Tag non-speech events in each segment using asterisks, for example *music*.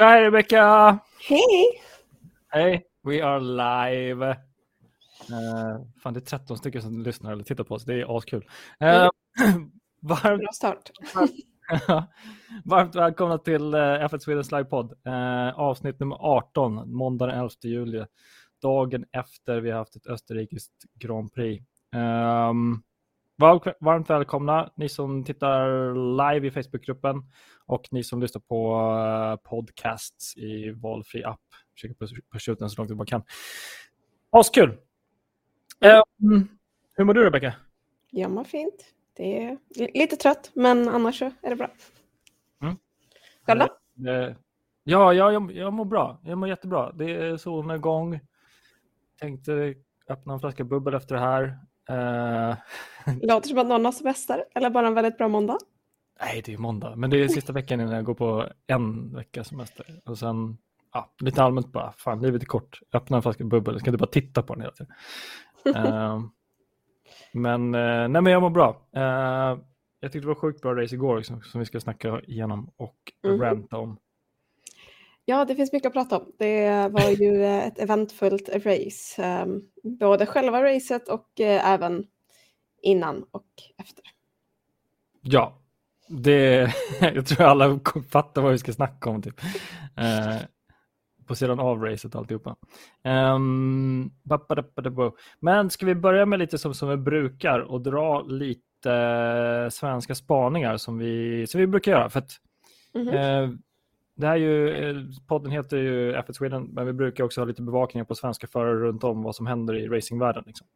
Hej Rebecka! Hej! Hej, we are live. Uh, fan, det är 13 stycken som lyssnar eller tittar på oss. Det är askul. Uh, *clears throat* varmt, Bra start. *laughs* varmt välkomna till uh, F1 Swedens livepodd. Uh, avsnitt nummer 18, måndag den 11 juli. Dagen efter vi har haft ett österrikiskt Grand Prix. Um, varmt välkomna ni som tittar live i Facebookgruppen och ni som lyssnar på podcasts i valfri app. Försöker pusha ut den så långt vi bara kan. Askul! Um, hur mår du Rebecka? Jag mår fint. Det är lite trött, men annars så är det bra. Mm. Själv då? Ja, ja jag, jag mår bra. Jag mår jättebra. Det är solnedgång. Tänkte öppna en flaska bubbel efter det här. Uh... *laughs* Låter som att någon har semester eller bara en väldigt bra måndag. Nej, det är måndag, men det är sista veckan innan jag går på en vecka semester. Och sen ja, lite allmänt bara, fan livet är kort, öppna en flaska bubbel, jag ska inte bara titta på den hela tiden. uh, *laughs* men, uh, nej, men jag mår bra. Uh, jag tyckte det var sjukt bra race igår som, som vi ska snacka igenom och mm. ranta om. Ja, det finns mycket att prata om. Det var ju ett eventfullt race, um, både själva racet och även innan och efter. Ja, det, *laughs* jag tror alla fattar vad vi ska snacka om. Typ. Eh, på sidan av racet alltihopa. Um, Men ska vi börja med lite som, som vi brukar och dra lite eh, svenska spaningar som vi, som vi brukar göra. För att, mm -hmm. eh, det här ju, eh, podden heter ju F1 Sweden, men vi brukar också ha lite bevakningar på svenska förare runt om vad som händer i racingvärlden. Liksom.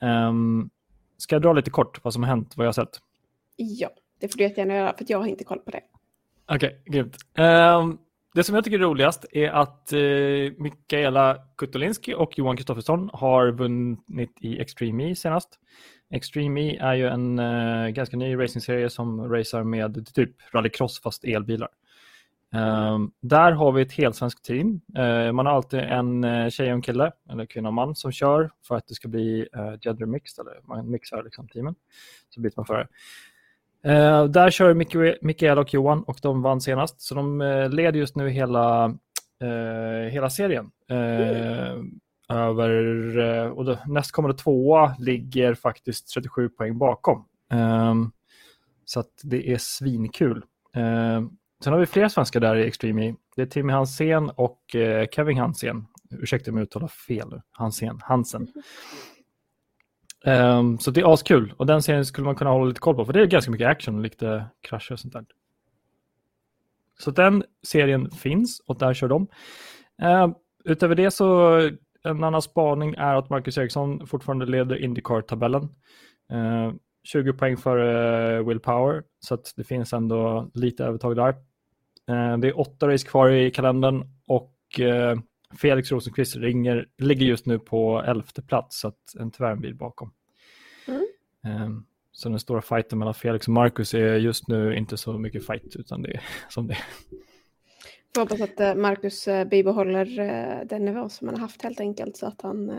Um, ska jag dra lite kort vad som har hänt, vad jag har sett? Ja. Det får du jättegärna göra, för jag har inte koll på det. Okej, okay, grymt. Um, det som jag tycker är roligast är att uh, Mikaela Kutulinski och Johan Kristoffersson har vunnit i Extreme E senast. Extreme E är ju en uh, ganska ny racingserie som racear med typ rallycross fast elbilar. Um, där har vi ett helsvenskt team. Uh, man har alltid en uh, tjej och en kille, eller kvinna och man, som kör för att det ska bli uh, gender mixed, eller man mixar liksom teamen. Så byter man förare. Uh, där kör Mikael och Johan och de vann senast. Så de uh, leder just nu hela, uh, hela serien. Mm. Över, och då, nästkommande tvåa ligger faktiskt 37 poäng bakom. Ehm, så att det är svinkul. Ehm, sen har vi fler svenskar där i Extreme Det är Timmy Hansén och Kevin Hansén. Ursäkta om jag uttalar fel. Hansén, Hansen. Um, så det är askul och den serien skulle man kunna hålla lite koll på för det är ganska mycket action och lite krascher och sånt där. Så den serien finns och där kör de. Uh, utöver det så en annan spaning är att Marcus Eriksson fortfarande leder Indycar-tabellen. Ehm, uh, 20 poäng för uh, Will Power så att det finns ändå lite övertag där. Uh, det är åtta race kvar i kalendern och uh, Felix Rosenqvist ringer, ligger just nu på elfte plats, så att en tyvärr bakom. Um, så den stora fighten mellan Felix och Marcus är just nu inte så mycket fight, utan det är *laughs* som det är. Jag hoppas att eh, Marcus eh, bibehåller eh, den nivå som han har haft helt enkelt, så att han,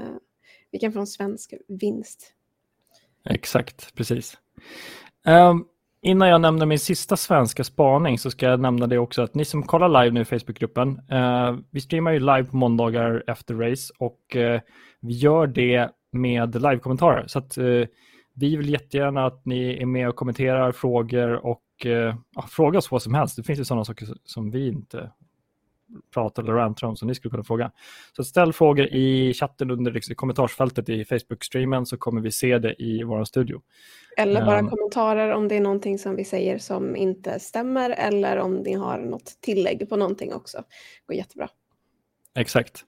vi kan få en svensk vinst. Exakt, precis. Um, Innan jag nämner min sista svenska spaning så ska jag nämna det också att ni som kollar live nu i Facebookgruppen, eh, vi streamar ju live på måndagar efter race och eh, vi gör det med live-kommentarer. Så att eh, vi vill jättegärna att ni är med och kommenterar frågor och eh, fråga oss vad som helst. Det finns ju sådana saker som vi inte pratar eller rantar om som ni skulle kunna fråga. Så ställ frågor i chatten under liksom, kommentarsfältet i Facebook-streamen så kommer vi se det i vår studio. Eller bara um, kommentarer om det är någonting som vi säger som inte stämmer eller om ni har något tillägg på någonting också. Det går jättebra. Exakt.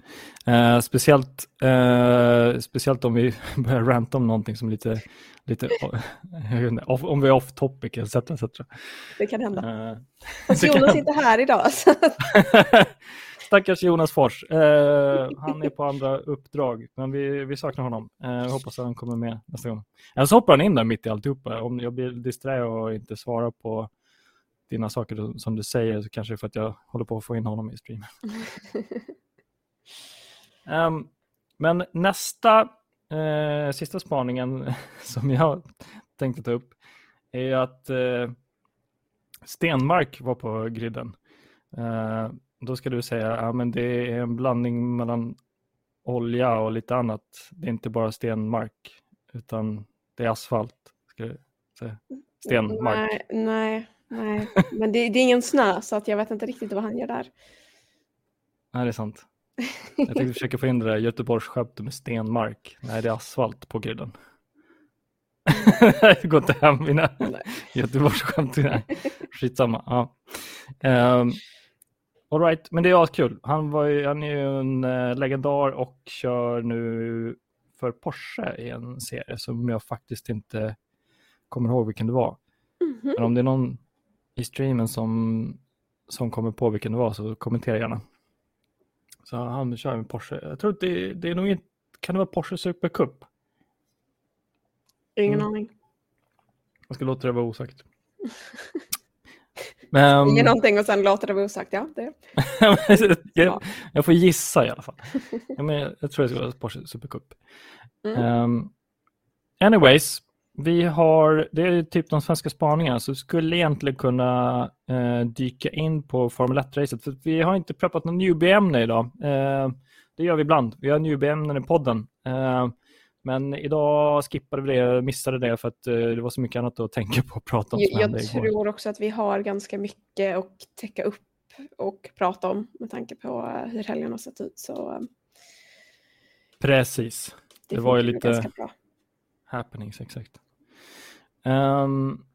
Uh, speciellt, uh, speciellt om vi *laughs* börjar ranta om någonting som lite, lite *laughs* off, om vi är off topic etc. etc. Det kan hända. Uh, *laughs* Fast Jonas är inte här idag. Stackars Jonas Fors. Uh, han är på andra uppdrag, men vi, vi saknar honom. Uh, hoppas att han kommer med nästa gång. Eller så hoppar han in där mitt i alltihopa. Om jag blir disträ och inte svarar på dina saker som du säger så kanske det är för att jag håller på att få in honom i streamen. Um, men nästa, uh, sista spaningen *laughs* som jag tänkte ta upp är att uh, Stenmark var på griden. Uh, då ska du säga ja, men det är en blandning mellan olja och lite annat. Det är inte bara stenmark, utan det är asfalt. Ska du säga. Stenmark. Nej, nej, nej. men det, det, är ingen snö så att jag vet inte riktigt vad han gör där. *laughs* Nej, det är sant. Jag tänkte försöka få in det där Göteborgsskämtet med stenmark. Nej, det är asfalt på griden. det *laughs* går inte hem mina Göteborgsskämt. Skitsamma. Ja. Um, All right, men det är kul. Han, var ju, han är ju en uh, legendar och kör nu för Porsche i en serie som jag faktiskt inte kommer ihåg vilken det var. Mm -hmm. Men om det är någon i streamen som, som kommer på vilken det var så kommentera gärna. Så han kör med Porsche. Jag tror att det, det är nog inte, kan det vara Porsche Super Cup? Ingen mm. aning. Jag ska låta det vara osagt. *laughs* Men... Säger någonting och sen låter det vara osagt, ja. Det. *laughs* jag, jag, får gissa i alla fall. *laughs* ja, men jag, jag tror det ska vara Porsche Supercup. Mm. Um, anyways, vi har, det är typ de svenska spaningarna, så vi skulle egentligen kunna uh, dyka in på Formel 1-racet. För vi har inte preppat någon newbie-ämne idag. Uh, det gör vi ibland. Vi har newbie-ämnen i podden. Uh, men idag skippade vi det, missade det för att eh, det var så mycket annat att tänka på och prata om. Jag, jag tror också att vi har ganska mycket att täcka upp och prata om med tanke på eh, hur helgen har sett ut. Så, eh, Precis. Det, det var ju lite happenings, exakt. Um,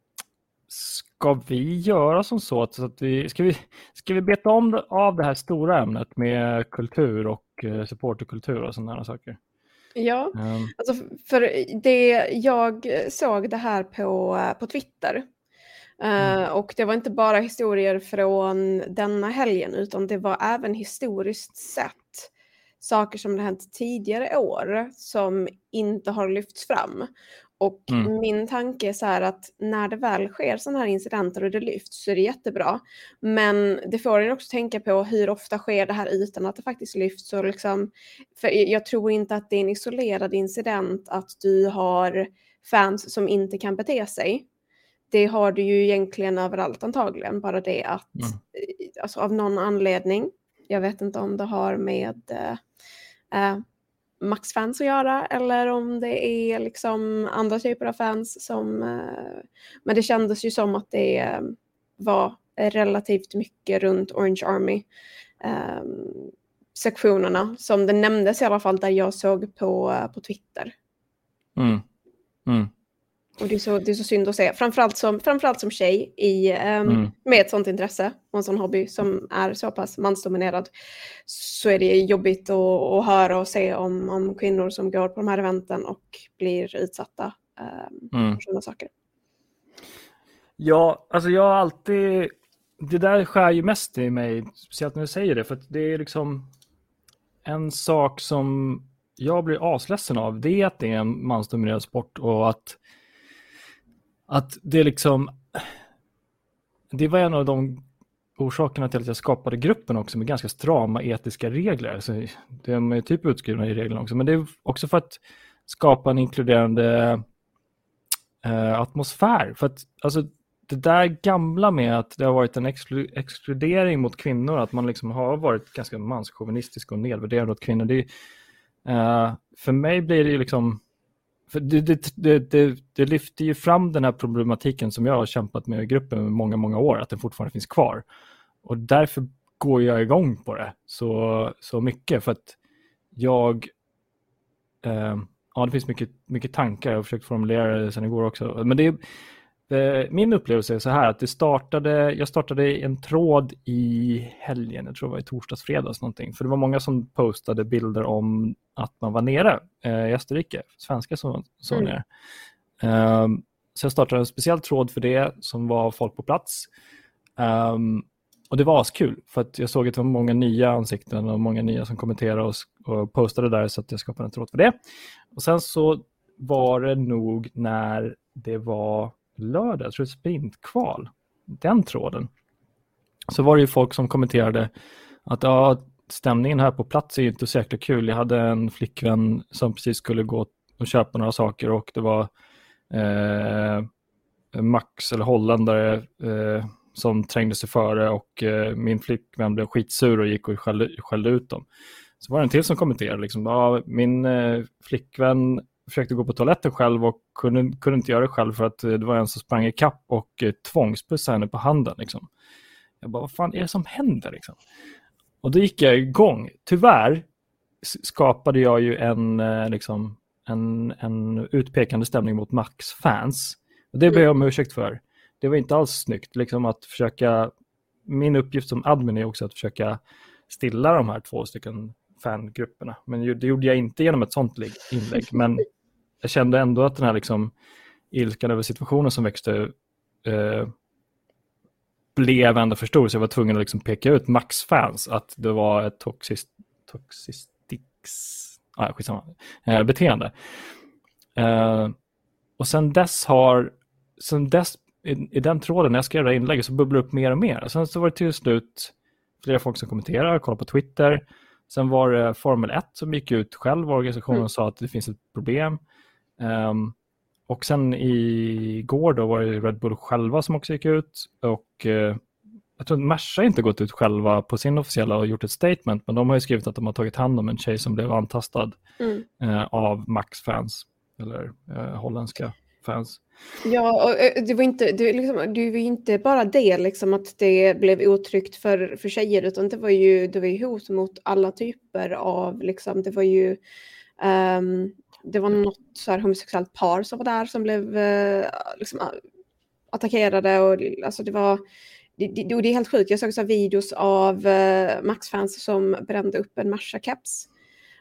ska vi göra som så att, vi ska, vi ska vi beta om av det här stora ämnet med kultur och supporterkultur och sådana saker? Ja, um. alltså för det, jag såg det här på, på Twitter. Mm. Uh, och det var inte bara historier från denna helgen utan det var även historiskt sett saker som har hänt tidigare år som inte har lyfts fram. Och mm. min tanke är så här att när det väl sker sådana här incidenter och det lyfts så är det jättebra. Men det får en också tänka på hur ofta sker det här utan att det faktiskt lyfts. Och liksom, för jag tror inte att det är en isolerad incident att du har fans som inte kan bete sig. Det har du ju egentligen överallt antagligen, bara det att mm. alltså av någon anledning, jag vet inte om det har med äh, Max-fans att göra eller om det är liksom andra typer av fans som... Eh, men det kändes ju som att det eh, var relativt mycket runt Orange Army-sektionerna, ehm, som det nämndes i alla fall där jag såg på, eh, på Twitter. Mm. Mm. Och det är, så, det är så synd att se, framförallt som, framförallt som tjej i, um, mm. med ett sånt intresse och en sån hobby som är så pass mansdominerad så är det jobbigt att, att höra och se om, om kvinnor som går på de här eventen och blir utsatta um, mm. för sådana saker. Ja, alltså jag har alltid, det där skär ju mest i mig, speciellt när du säger det, för att det är liksom en sak som jag blir asledsen av, det är att det är en mansdominerad sport och att att det liksom, det var en av de orsakerna till att jag skapade gruppen också med ganska strama etiska regler. Alltså, de är typ utskrivna i reglerna också, men det är också för att skapa en inkluderande eh, atmosfär. För att alltså, det där gamla med att det har varit en exklu exkludering mot kvinnor, att man liksom har varit ganska manschauvinistisk och nedvärderande åt kvinnor. Det, eh, för mig blir det liksom för det, det, det, det, lyfter ju fram den här problematiken som jag har kämpat med i gruppen i många, många år, att den fortfarande finns kvar. Och därför går jag igång på det så, så mycket, för att jag... Eh, ja, det finns mycket, mycket tankar, jag har försökt formulera det sen igår också. Men det, min upplevelse är så här att det startade, jag startade en tråd i helgen, jag tror det var i torsdags, fredags någonting. För det var många som postade bilder om att man var nere eh, i Österrike, svenska som var mm. nere. Um, så jag startade en speciell tråd för det som var folk på plats. Um, och det var askul för att jag såg att det var många nya ansikten och många nya som kommenterade och, och postade där så att jag skapade en tråd för det. Och sen så var det nog när det var lördag, jag tror det är sprintkval, den tråden, så var det ju folk som kommenterade att ja, stämningen här på plats är ju inte så jäkla kul. Jag hade en flickvän som precis skulle gå och köpa några saker och det var eh, Max eller holländare, eh, som trängde sig före och eh, min flickvän blev skitsur och gick och skällde, skällde ut dem. Så var det en till som kommenterade, liksom, ja, min eh, flickvän försökte gå på toaletten själv och kunde, kunde inte göra det själv för att eh, det var en som sprang i kapp och eh, tvångspussade henne på handen. Liksom. Jag bara, vad fan är det som händer? Liksom? Och då gick jag igång. Tyvärr skapade jag ju en, eh, liksom, en, en utpekande stämning mot Max-fans. Och det ber jag om ursäkt för. Det var inte alls snyggt. Liksom att försöka, min uppgift som admin är också att försöka stilla de här två stycken fangrupperna. Men det gjorde jag inte genom ett sånt inlägg. Men jag kände ändå att den här liksom ilskan över situationen som växte eh, blev ändå för stor. Så jag var tvungen att liksom peka ut Max-fans att det var ett toxiskt, toxistics, ah, skitsamma, eh, beteende. Eh, och sen dess har, sen dess i, i den tråden när jag skrev det här inlägget så bubblade det upp mer och mer. Sen så var det till slut flera folk som kommenterar, kollar på Twitter. Sen var det Formel 1 som gick ut själv, organisationen, mm. och sa att det finns ett problem. Um, och sen igår då var det Red Bull själva som också gick ut. Och uh, jag tror att Merca inte gått ut själva på sin officiella och gjort ett statement, men de har ju skrivit att de har tagit hand om en tjej som blev antastad mm. uh, av Max-fans, eller uh, holländska fans. Ja, och det var inte, det, liksom, det var inte bara det, liksom, att det blev otryggt för, för tjejer, utan det var ju, det var ju hot mot alla typer av, liksom, det var ju, um, det var något så här homosexuellt par som var där som blev uh, liksom, attackerade och alltså det var, det, det, det är helt sjukt, jag såg så videos av uh, Max-fans som brände upp en Marsha-keps.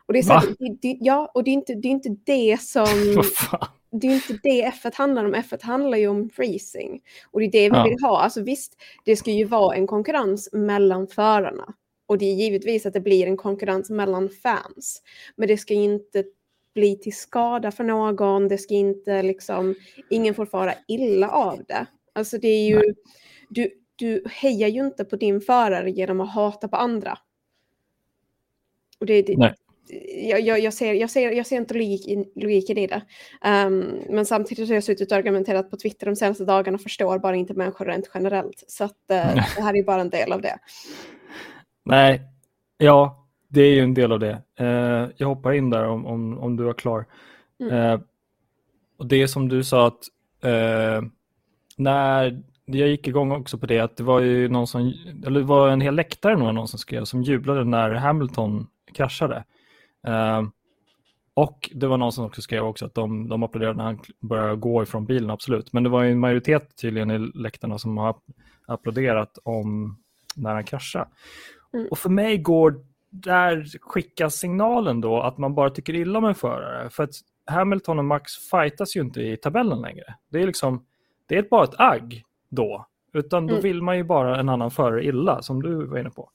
Och det är så, det, det, ja, och det är inte det, är inte det som *laughs* det är inte det F1 handlar om. F1 handlar ju om freezing. Och det är det vi ja. vill ha. Alltså visst, det ska ju vara en konkurrens mellan förarna. Och det är givetvis att det blir en konkurrens mellan fans. Men det ska inte bli till skada för någon. Det ska inte liksom, ingen får fara illa av det. Alltså det är ju, du, du hejar ju inte på din förare genom att hata på andra. Och det, det, jag, jag, jag, ser, jag, ser, jag ser inte logik, logiken i det. Um, men samtidigt har jag suttit och argumenterat på Twitter de senaste dagarna och förstår bara inte människor rent generellt. Så att, uh, det här är bara en del av det. Nej, ja, det är ju en del av det. Uh, jag hoppar in där om, om, om du är klar. Mm. Uh, och det som du sa att när jag gick igång också på det att det var ju någon som, eller det var en hel läktare någon som skrev som jublade när Hamilton kraschade. Uh, och det var någon som också skrev också att de, de applåderade när han började gå ifrån bilen, absolut. Men det var en majoritet tydligen i läktarna som har applåderat om när han kraschade. Mm. Och för mig går, där skickas signalen då att man bara tycker illa om en förare. För att Hamilton och Max fightas ju inte i tabellen längre. Det är liksom, det är bara ett agg då. Utan då mm. vill man ju bara en annan förare illa, som du var inne på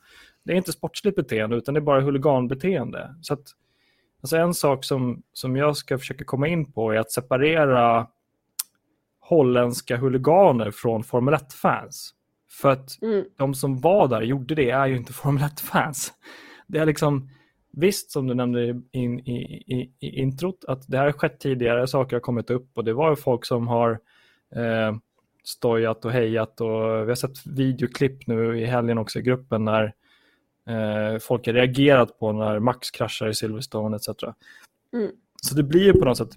det är inte sportsligt beteende utan det är bara huliganbeteende. Så att, alltså en sak som, som jag ska försöka komma in på är att separera holländska huliganer från Formel 1-fans. För att mm. de som var där gjorde det är ju inte *laughs* Formel 1-fans. Det är liksom, visst som du nämnde i, i, i, i introt, att det här har skett tidigare, saker har kommit upp och det var folk som har eh, stojat och hejat och vi har sett videoklipp nu i helgen också i gruppen när eh, folk har reagerat på när Max kraschar i Silverstone etc. Mm. Så det blir ju på något sätt,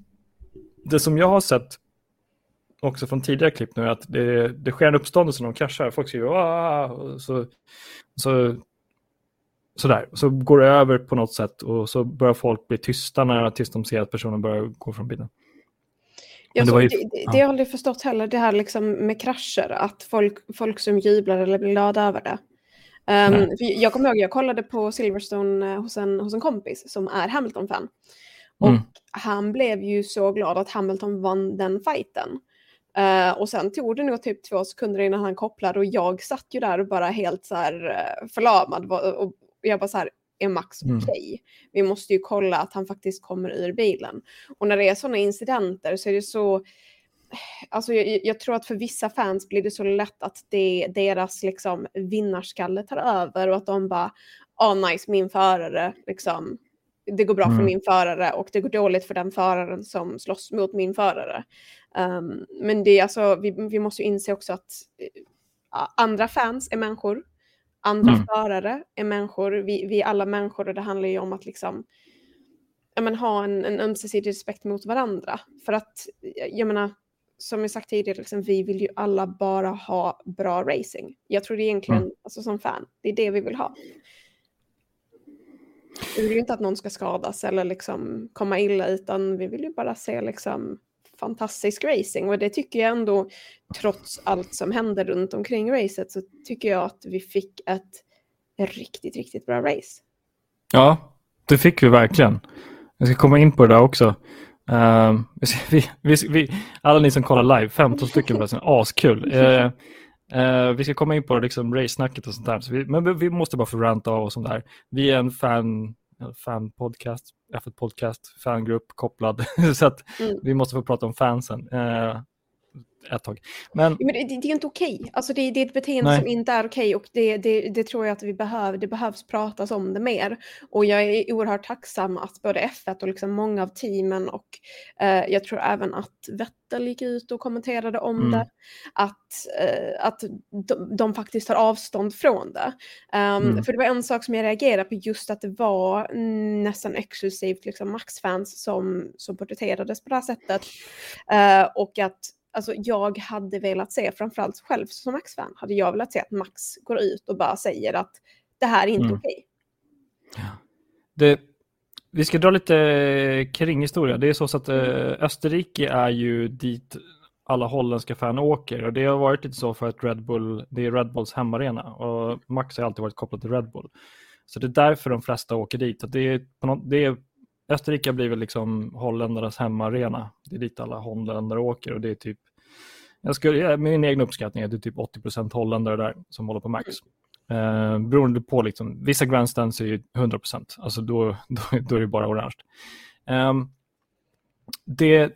det som jag har sett också från tidigare klipp nu är att det, det sker en uppståndelse när de kraschar. Folk skriver och så, så, sådär. Så går det över på något sätt och så börjar folk bli tysta när tills de ser att personen börjar gå från bilen. Ja, det, ju, det, det, ja. det har jag aldrig förstått heller, det här liksom med krascher, att folk, folk som jublar eller blir glada över det. Um, jag kommer ihåg, jag kollade på Silverstone eh, hos en, hos en kompis som är Hamilton-fan. Och mm. han blev ju så glad att Hamilton vann den fighten. Uh, och sen tog det nog typ två sekunder innan han kopplade och jag satt ju där och bara helt så här uh, förlamad. Och, jag bara så här, är Max mm. okej? Okay? Vi måste ju kolla att han faktiskt kommer ur bilen. Och när det är sådana incidenter så är det så alltså jag, jag, tror att för vissa fans blir det så lätt att det, deras liksom vinnarskalle tar över och att de bara, oh nice, min förare, liksom, det går bra mm. för min förare och det går dåligt för den föraren som slåss mot min förare. Um, men det är alltså, vi, vi måste inse också att andra fans är människor, andra mm. förare är människor, vi, vi är alla människor och det handlar ju om att liksom men, ha en, en ömsesidig respekt mot varandra. För att, jag menar, som jag sagt tidigare, liksom, vi vill ju alla bara ha bra racing. Jag tror det egentligen, mm. alltså som fan, det är det vi vill ha. Vi vill ju inte att någon ska skadas eller liksom komma illa, utan vi vill ju bara se liksom fantastisk racing. Och det tycker jag ändå, trots allt som händer runt omkring racet, så tycker jag att vi fick ett riktigt, riktigt bra race. Ja, det fick vi verkligen. Jag ska komma in på det där också. Uh, vi, vi, vi, alla ni som kollar live, 15 stycken förresten, askul. Uh, *laughs* uh, vi ska komma in på liksom race-snacket och sånt där. Så vi, men vi måste bara få ranta av och sånt där. Vi är en fan, fan podcast, F1 podcast, fangrupp kopplad. *laughs* så att mm. vi måste få prata om fansen. Uh, ett tag. Men, men det, det är inte okej. Okay. Alltså det, det, är ett beteende Nej. som inte är okej okay och det, det, det, tror jag att vi behöver. Det behövs pratas om det mer. Och jag är oerhört tacksam att både F1 och liksom många av teamen och eh, jag tror även att Vettel gick ut och kommenterade om mm. det. Att, eh, att de, de, faktiskt tar avstånd från det. Um, mm. För det var en sak som jag reagerade på just att det var nästan exklusivt liksom Max-fans som, som porträtterades på det här sättet. Uh, och att alltså jag hade velat se, framförallt själv som Max-fan, hade jag velat se att Max går ut och bara säger att det här är inte mm. okej. Okay. Vi ska dra lite kringhistoria. Det är så att mm. eh, Österrike är ju dit alla holländska fan åker och det har varit lite så för att Red Bull, det är Red Bulls hemmaarena och Max har alltid varit kopplad till Red Bull. Så det är därför de flesta åker dit. Det är, det är Österrike har blivit liksom holländarnas hemmaarena. Det är dit alla holländare åker och det är typ, jag skulle, min egen uppskattning är att det är typ 80% holländare där som håller på Max. Eh, beroende på, liksom, vissa grandstands är ju 100 alltså då, *laughs* då, då, är det bara orange. Eh, det,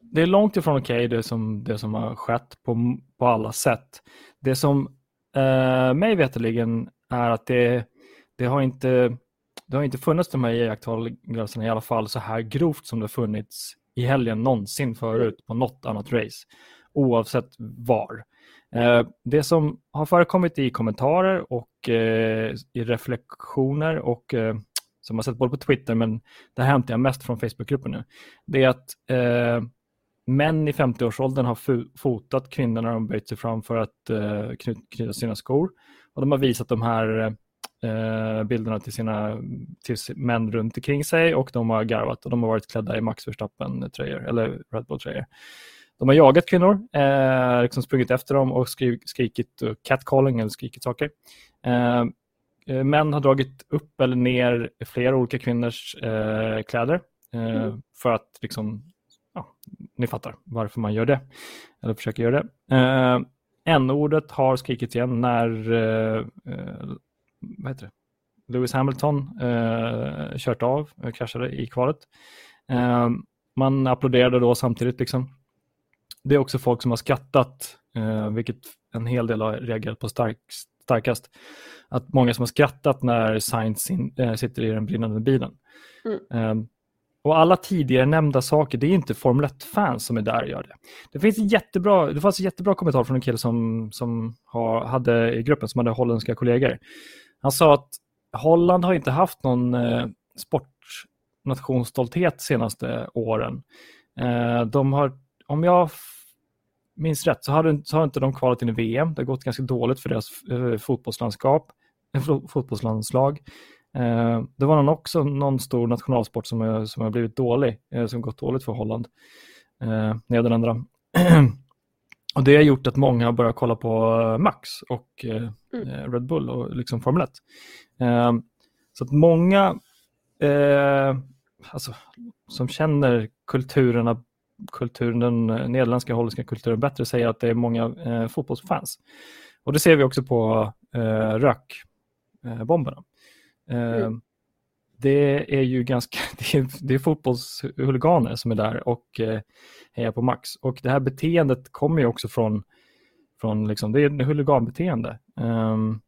det är långt ifrån okej okay, det, som, det som har skett på, på alla sätt. Det som eh, mig veterligen är att det, det har inte det har inte funnits de här iakttagelserna i alla fall så här grovt som det funnits i helgen någonsin förut på något annat race, oavsett var. Eh, det som har förekommit i kommentarer och eh, i reflektioner och eh, som har sett både på Twitter, men det hämtar jag mest från Facebookgruppen nu, det är att eh, män i 50-årsåldern har fotat kvinnor när de böjt sig fram för att eh, knyta sina skor. Och de har visat de här eh, eh, bilderna till sina till män runt omkring sig och de har garvat och de har varit klädda i Max Verstappen-tröjor eller Red Bull-tröjor. De har jagat kvinnor, eh, liksom sprungit efter dem och skrik, skrikit uh, catcalling eller skrikit saker. Eh, eh, män har dragit upp eller ner flera olika kvinnors eh, kläder eh, mm. för att liksom, ja, ni fattar varför man gör det, eller försöker göra det. Eh, N-ordet har skrikits igen när eh, vad heter det? Lewis Hamilton eh, kört av, och kraschade i kvalet. Eh, man applåderade då samtidigt. Liksom. Det är också folk som har skrattat, eh, vilket en hel del har reagerat på stark, starkast. Att många som har skrattat när Sainz in, äh, sitter i den brinnande bilen. Mm. Um, och alla tidigare nämnda saker, det är inte Formel 1-fans som är där och gör det. Det finns jättebra, det fanns en jättebra kommentar från en kille som, som har, hade i gruppen som hade holländska kollegor. Han sa att Holland har inte haft någon eh, sportnationsstolthet senaste åren. Eh, de har, om jag minns rätt, så har, så har inte de kvalat in i VM. Det har gått ganska dåligt för deras eh, fotbollslandskap, eh, fotbollslandslag. Eh, det var någon också någon stor nationalsport som, eh, som har blivit dålig, eh, som gått dåligt för Holland, eh, Nederländerna. *clears throat* Och det har gjort att många har börjat kolla på eh, Max och eh, mm. Eh, Red Bull och liksom Formel 1. Eh, så att många eh, alltså, som känner kulturerna, kulturen, den nederländska och holländska kulturen bättre säger att det är många eh, fotbollsfans. Och det ser vi också på eh, rökbomberna. Mm. Det är ju ganska, *laughs* det är, det är fotbollshuliganer som är där och heja på Max. Och det här beteendet kommer ju också från, från liksom, det är ett huliganbeteende. Um,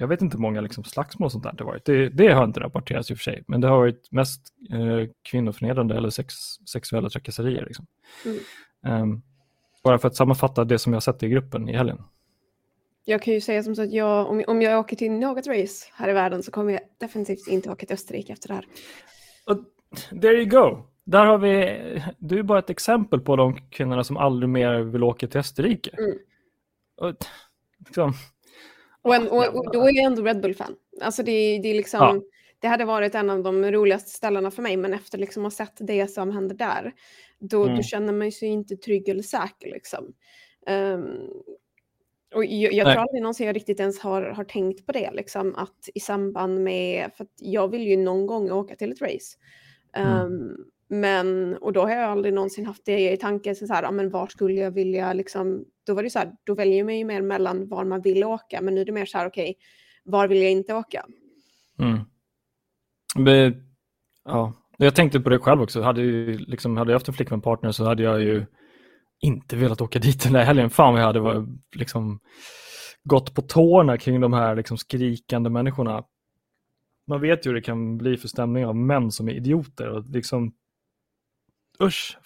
jag vet inte hur många liksom, slagsmål och sånt där det varit. Det, det har inte rapporterats i och för sig, men det har varit mest eh, kvinnoförnedrande eller sex, sexuella trakasserier. Liksom. Mm. Um, bara för att sammanfatta det som jag sett i gruppen i helgen. Jag kan ju säga som så att jag, om, om jag åker till något race här i världen så kommer jag definitivt inte åka till Österrike efter det här. Och there you go. Där har vi, du är bara ett exempel på de kvinnorna som aldrig mer vill åka till Österrike. Mm. Och, liksom, och, en, och, och, då är jag ändå Red Bull-fan. Alltså det, det, är liksom, ja. det hade varit en av de roligaste ställena för mig, men efter liksom att ha sett det som händer där, då, mm. då känner man sig inte trygg eller säker. Liksom. Um, och jag, jag tror aldrig någonsin jag riktigt ens har, har tänkt på det, liksom, att i samband med, för att jag vill ju någon gång åka till ett race. Um, mm. Men, och då har jag aldrig någonsin haft det i tanken, så här, ja, men var skulle jag vilja, liksom, då var det så här, då väljer man ju mer mellan var man vill åka, men nu är det mer så här, okej, okay, var vill jag inte åka? Mm. Men, ja, jag tänkte på det själv också, hade, ju, liksom, hade jag haft en flickvän partner så hade jag ju inte velat åka dit den där helgen. Fan vad jag hade varit, liksom, gått på tårna kring de här liksom, skrikande människorna. Man vet ju hur det kan bli för stämning av män som är idioter. Och liksom, usch,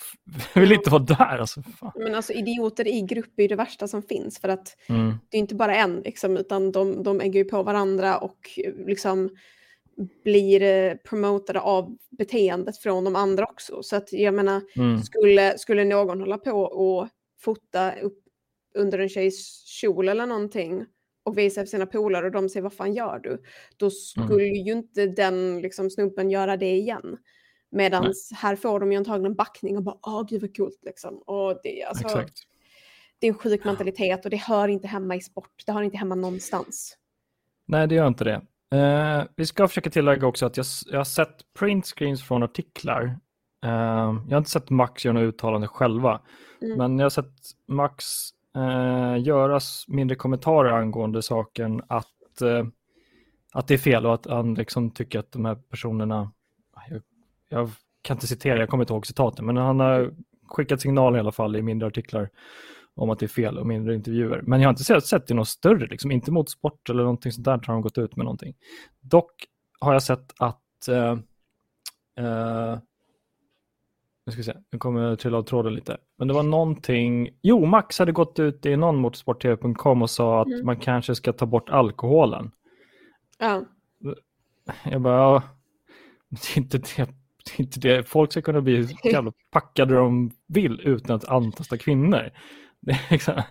jag *laughs* vill inte vara där. Alltså, fan. Men alltså idioter i grupp är det värsta som finns för att mm. det är inte bara en liksom, utan de, de ägger ju på varandra och liksom blir eh, promotade av beteendet från de andra också. Så att jag menar, mm. skulle, skulle någon hålla på och fota upp under en tjejs kjol eller någonting och visa för sina polare och de säger vad fan gör du? Då mm. skulle mm. ju inte den liksom, snubben göra det igen. Medan här får de ju antagligen backning och bara åh gud vad coolt liksom. Och det, alltså, Exakt. det är en sjuk mentalitet och det hör inte hemma i sport. Det hör inte hemma någonstans. Nej, det gör inte det. Uh, vi ska försöka tillägga också att jag, jag har sett printscreens från artiklar. Uh, jag har inte sett Max göra några uttalande själva, mm. men jag har sett Max uh, göra mindre kommentarer angående saken att, att det är fel och att han liksom tycker att de här personerna, jag, jag kan inte citera, jag kommer inte ihåg citaten, men han har skickat signaler i alla fall i mindre artiklar om att det är fel och mindre intervjuer. Men jag har inte sett, sett det något större, liksom. inte mot sport eller någonting sånt där har de gått ut med någonting. Dock har jag sett att uh, uh, nu ska vi se, nu kommer jag trilla av tråden lite. Men det var någonting, jo Max hade gått ut i någon motorsporttv.com och sa att mm. man kanske ska ta bort alkoholen. Ja. Jag bara, ja, det är inte det, det, är inte det. Folk ska kunna bli *laughs* jävla packade de vill utan att antasta kvinnor. Det, *laughs* liksom,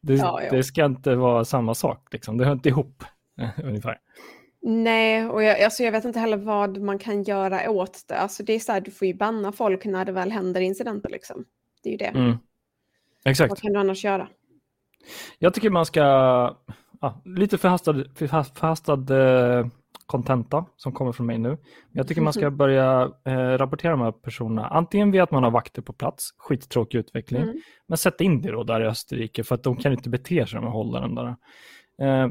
det, ja, det, ska inte vara samma sak, liksom. det hör inte ihop *laughs* ungefär. Nej, och jag, alltså jag vet inte heller vad man kan göra åt det. Alltså det är så här, du får ju banna folk när det väl händer incidenter. Liksom. Det är ju det. Mm. Exakt. Vad kan du annars göra? Jag tycker man ska, ja, lite förhastad, förhastad eh, kontenta som kommer från mig nu. Jag tycker man ska *laughs* börja eh, rapportera de här personerna, antingen via att man har vakter på plats, skittråkig utveckling, mm. men sätt in det då där i Österrike för att de kan inte bete sig de här holländarna. Eh,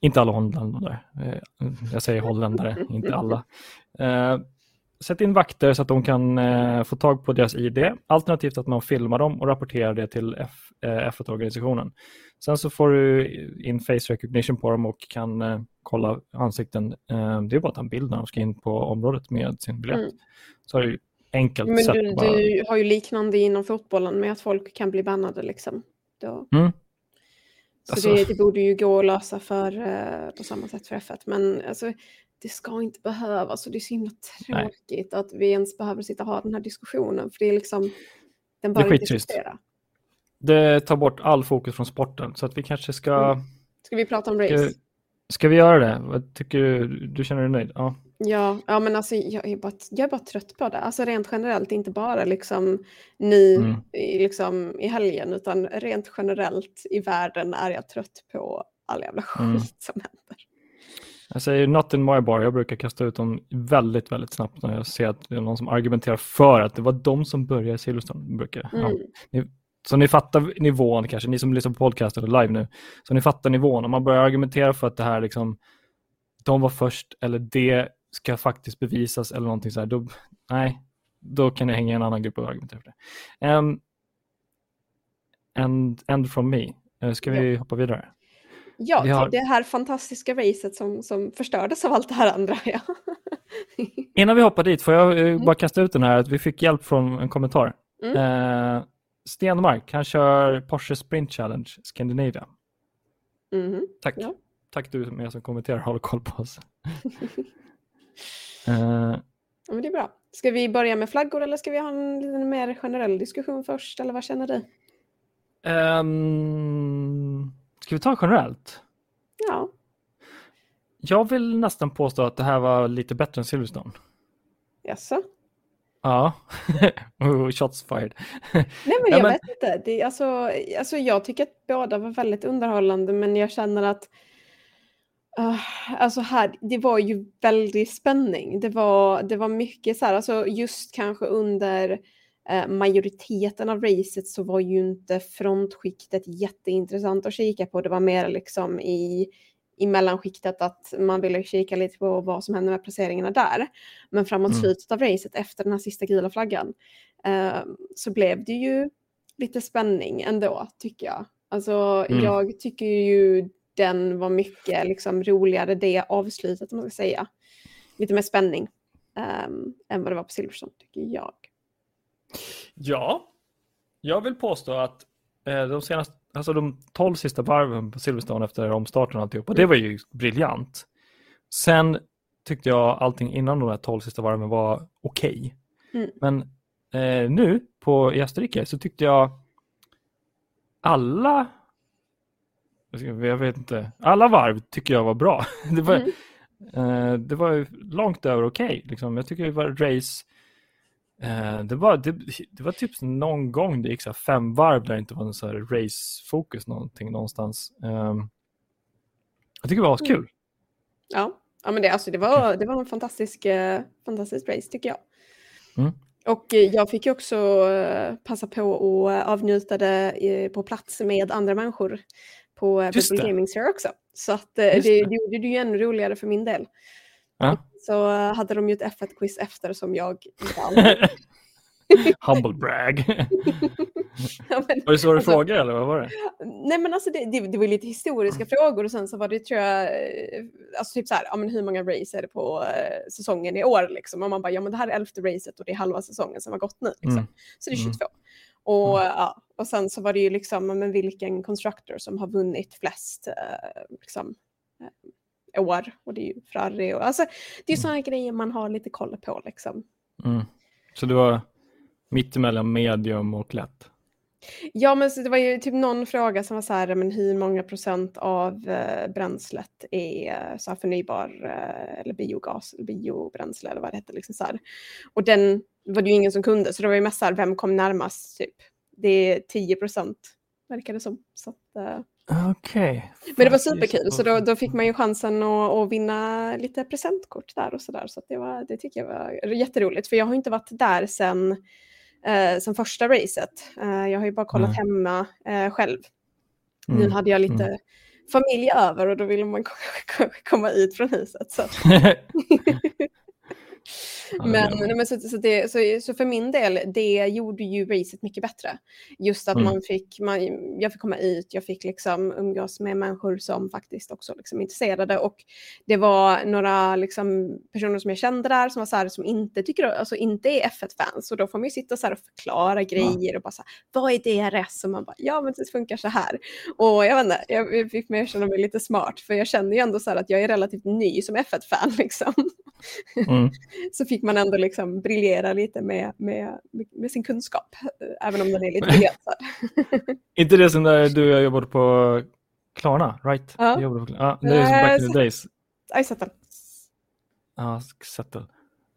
inte alla holländare, eh, jag säger holländare, inte alla. *laughs* Sätt in vakter så att de kan eh, få tag på deras ID, alternativt att man filmar dem och rapporterar det till F, eh, F1-organisationen. Sen så får du in face recognition på dem och kan eh, kolla ansikten. Eh, det är bara att ta en bild när de ska in på området med sin biljett. Mm. Så är det enkelt Men du, bara... du, har ju liknande inom fotbollen med att folk kan bli bannade liksom. Då... Mm. Så alltså... det, det, borde ju gå att lösa för, eh, på samma sätt för F1. Men alltså, det ska inte behövas och det är så himla tråkigt Nej. att vi ens behöver sitta och ha den här diskussionen. För det är liksom, den bör inte existera. Det tar bort all fokus från sporten så att vi kanske ska... Mm. Ska vi prata om race? Ska, ska vi göra det? Vad tycker du? Du känner dig nöjd? Ja. Ja, ja men alltså jag är, bara, jag är bara trött på det. Alltså rent generellt, inte bara liksom nu mm. liksom, i helgen, utan rent generellt i världen är jag trött på all jävla mm. skit mm. som händer. Jag säger not in my bar. Jag brukar kasta ut dem väldigt, väldigt snabbt när jag ser att det är någon som argumenterar för att det var de som började i Silverstone. Brukar. Mm. Ja. Ni, så ni fattar nivån kanske, ni som lyssnar på podcasten eller live nu. Så ni fattar nivån. Om man börjar argumentera för att det här liksom, de var först eller det ska faktiskt bevisas eller någonting så här, då, nej, då kan ni hänga i en annan grupp och argumentera för det. Um, and, and from me. Uh, ska vi hoppa vidare? Ja, vi har... det här fantastiska racet som, som förstördes av allt det här andra. Ja. Innan vi hoppar dit får jag mm. bara kasta ut den här att vi fick hjälp från en kommentar. Mm. Uh, Stenmark, han kör Porsche Sprint Challenge Scandinavia. Mhm. Tack. Ja. Tack du som, är som kommenterar håller koll på oss. *laughs* Eh, Ja, men det är bra. Ska vi börja med flaggor eller ska vi ha en lite mer generell diskussion först? Eller vad känner du? ehm, ska vi ta generellt? Ja, Jag vill nästan påstå att det här var lite bättre än Silverstone. jaså? Ja, *laughs* oh, shots fired. Nej men Ja, jag men- vet inte. Det, alltså, alltså, jag tycker att båda var väldigt underhållande men jag känner att ah, alltså här, det var ju väldigt spänning. Det var, det var mycket så här, alltså just kanske under majoriteten av racet så var ju inte frontskiktet jätteintressant att kika på. Det var mer liksom i, i mellanskiktet att man ville kika lite på vad som hände med placeringarna där. Men framåt Mm. slutet av racet efter den här sista gula flaggan eh, så blev det ju lite spänning ändå tycker jag. Alltså Mm. jag tycker ju den var mycket liksom roligare det avslutet om man ska säga. Lite mer spänning ehm, än vad det var på Silverstone tycker jag. Ja, jag vill påstå att eh, de senaste, alltså de 12 sista varven på Silverstone efter omstarten och alltihopa, det var ju briljant. Sen tyckte jag allting innan de här 12 sista varven var okej. Mm. Men eh, nu på i Österrike så tyckte jag alla jag vet inte, alla varv tycker jag var bra. *laughs* Det var, Mm. Eh, det var långt över okej. liksom. Jag tycker det var race. Eh, det, var, det, det var typ någon gång det gick så fem varv där det inte var någon så här race-fokus någonting någonstans. Ehm, jag tycker det var kul. Mm. Ja, ja men det, alltså, det, var, det var en fantastisk, eh, fantastisk race tycker jag. Mm. Och eh, jag fick ju också passa på att avnjuta det på plats med andra människor på Just. Gaming Sphere också. Så att, det. det. gjorde det ju ännu roligare för min del. Ja. Så hade de ju ett F1-quiz efter som jag vann. *laughs* Humble brag. *laughs* Ja, men- var det så du Alltså- frågade eller vad var det? Nej men alltså det, det, det var lite historiska frågor och sen så var det tror jag, eh, alltså typ så här, ja men hur många race är det på eh, säsongen i år liksom? Och man bara, ja men det här är elfte racet och det är halva säsongen som har gått nu liksom. Mm. Så det är Mm. 22. Och, ja, och sen så var det ju liksom, men vilken constructor som har vunnit flest eh, liksom, år. Och det är ju Ferrari och alltså det är ju Mm. sådana grejer man har lite koll på liksom. Mm. Så det var mittemellan medium och lätt? Ja, men det var ju typ någon fråga som var så här, men hur många procent av eh, bränslet är eh, så här förnybar eh, eller biogas eller biobränsle eller vad det heter. Liksom så här. Och den var det ju ingen som kunde, så det var ju mest så här, vem kom närmast typ? Det är 10 procent, verkar det som. Så att, eh, Okej. men det var superkul, så då, då fick man ju chansen att, att vinna lite presentkort där och så där. Så det, var, det tycker jag var jätteroligt, för jag har inte varit där sen, eh, sen första racet. Eh, jag har ju bara kollat Nej. hemma eh, själv. Nu Mm. hade jag lite mm. familj över och då ville man *laughs* komma ut från huset. Så. *laughs* att- Ja, Men, men så, så, det, så, så för min del, det gjorde ju racet mycket bättre. Just att Mm. man fick, man, jag fick komma ut, jag fick liksom umgås med människor som faktiskt också liksom intresserade. Och det var några liksom, personer som jag kände där som var så här, som inte, tycker, alltså, inte är F1-fans. Och då får man ju sitta så här och förklara grejer och bara så här, vad är DRS? Och man bara, ja men det funkar så här. Och jag vet inte, jag fick mig att känna mig lite smart, för jag känner ju ändå så här att jag är relativt ny som F1-fan *laughs* liksom Mm. så fick man ändå liksom briljera lite med, med, med sin kunskap, eh, även om den är lite begränsad. *laughs* Inte det som där du och jag jobbade på Klarna, right? Ja. Du jobbade på, ja, det är som back in the days. Satt Ja, settle.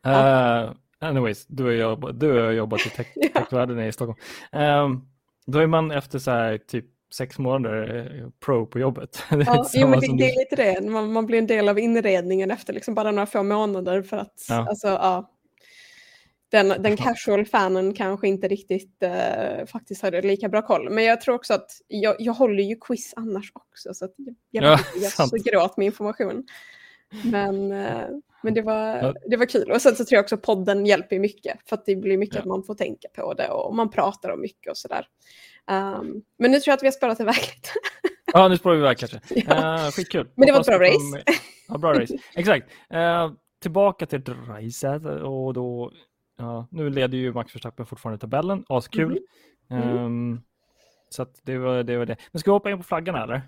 Uh, anyways, du och jag, du och jag har jobbat i tech, *laughs* techvärlden i Stockholm. Um, då är man efter så här typ sex månader eh, pro på jobbet. *laughs* Det är Ja, jo, men det, det är lite det. Man, man blir en del av inredningen efter liksom bara några få månader för att Ja. alltså, ja, den, den casual fanen kanske inte riktigt eh, faktiskt hade lika bra koll. Men jag tror också att jag, jag håller ju quiz annars också så att jag, Ja, jag sant. så gråt med information. Men, eh, men det, var, det var kul. Och sen så tror jag också podden hjälper mycket för att det blir mycket Ja. att man får tänka på det och man pratar om mycket och sådär. Um, men nu tror jag att vi har spelat iväg lite. Ja, nu spårar vi kanske. *laughs* Ja. Uh, skitkul. Men det var ett bra race. Ja, bra race. Exakt. Eh, tillbaka till racet och då, ja, nu leder ju Max Verstappen fortfarande tabellen, askul. Mhm. Mm. Ehm, så det, var, det var det. Men ska vi hoppa in på flaggan eller?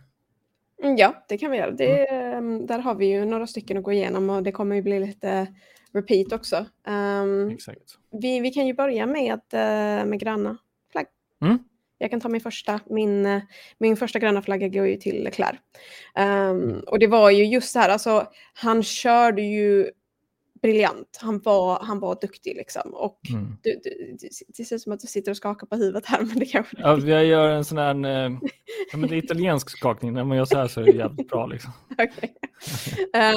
Mm, ja, det kan vi göra. Det, mm. Där har vi ju några stycken att gå igenom och det kommer ju bli lite repeat också. Um, Exakt. Vi, vi kan ju börja med, uh, med gröna flagg. Mm. Jag kan ta min första. Min, eh, min första gröna flagga går ju till Leclerc. Um. Och det var ju just så här, alltså han körde ju briljant. Han var, han var duktig liksom. Och mm. du, du, det ser ut som att du sitter och skakar på huvudet här, men det kanske... Ja, jag gör en sån här, eh, ja, men det italiensk skakning. När man gör så här så är det jävligt bra liksom. *laughs* okay.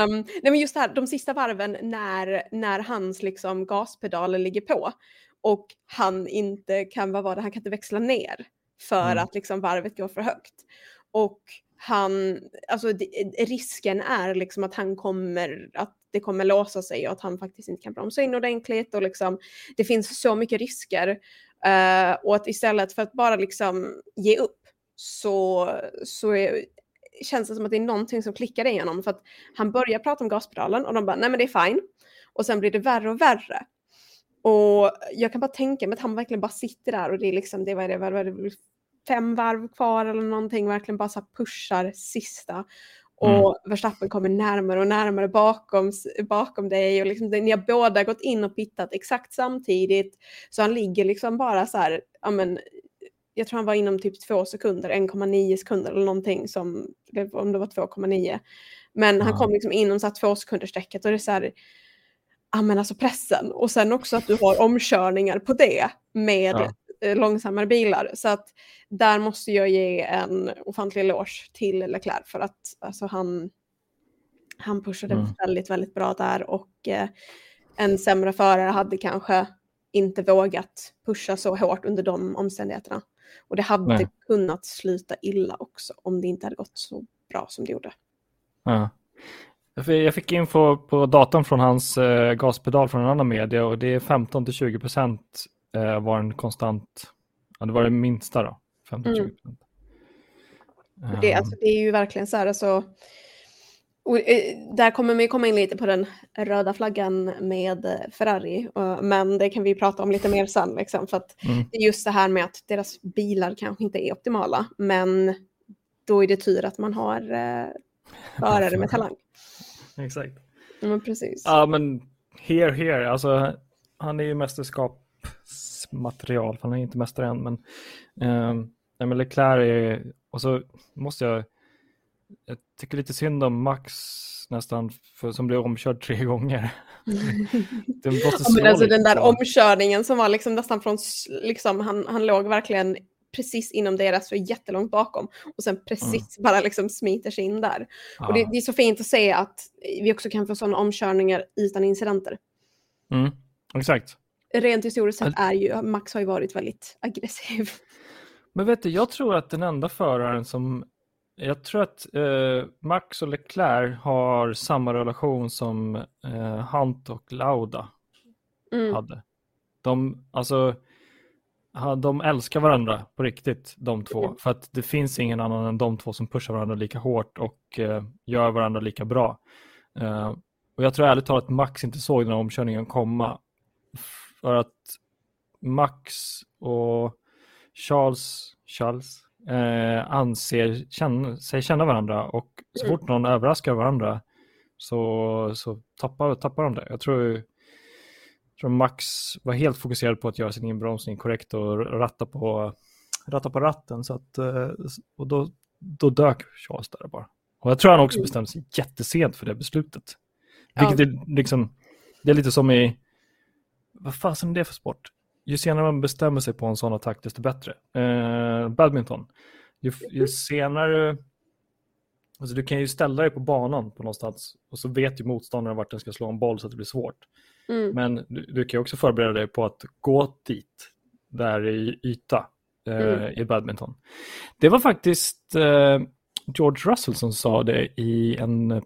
um, nej, men just det här, de sista varven när, när hans liksom gaspedaler ligger på och han inte kan, vad var det, han kan inte växla ner för mm. att liksom varvet går för högt. Och han, alltså risken är liksom att han kommer, att det kommer låsa sig och att han faktiskt inte kan bromsa in ordentligt och liksom det finns så mycket risker. Uh, och att istället för att bara liksom ge upp så, så är, känns det som att det är någonting som klickar igenom för att han börjar prata om gaspedalen och de bara nej men det är fine. Och sen blir det värre och värre. Och jag kan bara tänka mig att han verkligen bara sitter där och det är liksom, det var det, var det fem varv kvar eller någonting, verkligen bara så pushar sista. Och mm. Verstappen kommer närmare och närmare bakom, bakom dig och liksom, ni har båda gått in och pittat exakt samtidigt. Så han ligger liksom bara så här, ja men, jag tror han var inom typ två sekunder, 1,9 sekunder eller någonting som, om det var 2,9. Men han kom liksom inom så här två sekunders strecket och det är så här, ja men alltså pressen. Och sen också att du har omkörningar på det med ja. Eh, långsammare bilar. Så att där måste jag ge en ofantlig eloge till Leclerc för att alltså, han, han pushade mm. väldigt, väldigt bra där och eh, en sämre förare hade kanske inte vågat pusha så hårt under de omständigheterna. Och det hade Nej. kunnat sluta illa också om det inte hade gått så bra som det gjorde. Ja. Jag fick info på datorn från hans eh, gaspedal från en annan media och det är 15 till 20 procent eh, var en konstant, ja det var det minsta då, 15 20 procent. Mm. Det, alltså, det är ju verkligen så här, alltså, och, eh, där kommer vi komma in lite på den röda flaggan med Ferrari, men det kan vi prata om lite mer sen. Liksom, för att mm. det är just det här med att deras bilar kanske inte är optimala, men då är det tur att man har förare med talang. *laughs* Exakt. Ja, precis. Ja, men here, here. Alltså, han är ju mästerskapsmaterial. Han är inte mästare än, men, eh, nej, men Leclerc är... Och så måste jag... Jag tycker lite synd om Max nästan, för, som blev omkörd tre gånger. *laughs* den, ja, men alltså den där omkörningen som var liksom nästan från, liksom, han, han låg verkligen precis inom deras och jättelångt bakom och sen precis mm. bara liksom smiter sig in där. Ja. Och det, det, är så fint att se att vi också kan få sådana omkörningar utan incidenter. Mm. Exakt. Rent historiskt sett är ju, Max har ju varit väldigt aggressiv. *laughs* Men vet du, jag tror att den enda föraren som jag tror att eh, Max och Leclerc har samma relation som eh, Hunt och Lauda mm. hade. De, alltså, de älskar varandra på riktigt, de två. Mm. För att det finns ingen annan än de två som pushar varandra lika hårt och eh, gör varandra lika bra. Eh, och jag tror ärligt talat att Max inte såg den här omkörningen komma. För att Max och Charles, Charles eh, anser känna, sig känna varandra och så fort någon överraskar varandra så, så tappar, tappar de det. Jag tror tror Max var helt fokuserad på att göra sin inbromsning korrekt och ratta på, ratta på ratten. Så att, eh, och då, då dök Charles där bara. Och jag tror han också bestämde sig jättesent för det beslutet. Vilket ja. är, liksom, det är lite som i, vad fasen är det för sport? Ju senare man bestämmer sig på en sån attack, desto bättre. Eh, badminton. Ju, ju senare, alltså du kan ju ställa dig på banan på någonstans och så vet ju motståndaren vart den ska slå en boll så att det blir svårt. Mm. Men du, du, kan också förbereda dig på att gå dit, där i yta eh, mm. i badminton. Det var faktiskt eh, George Russell som sa det i en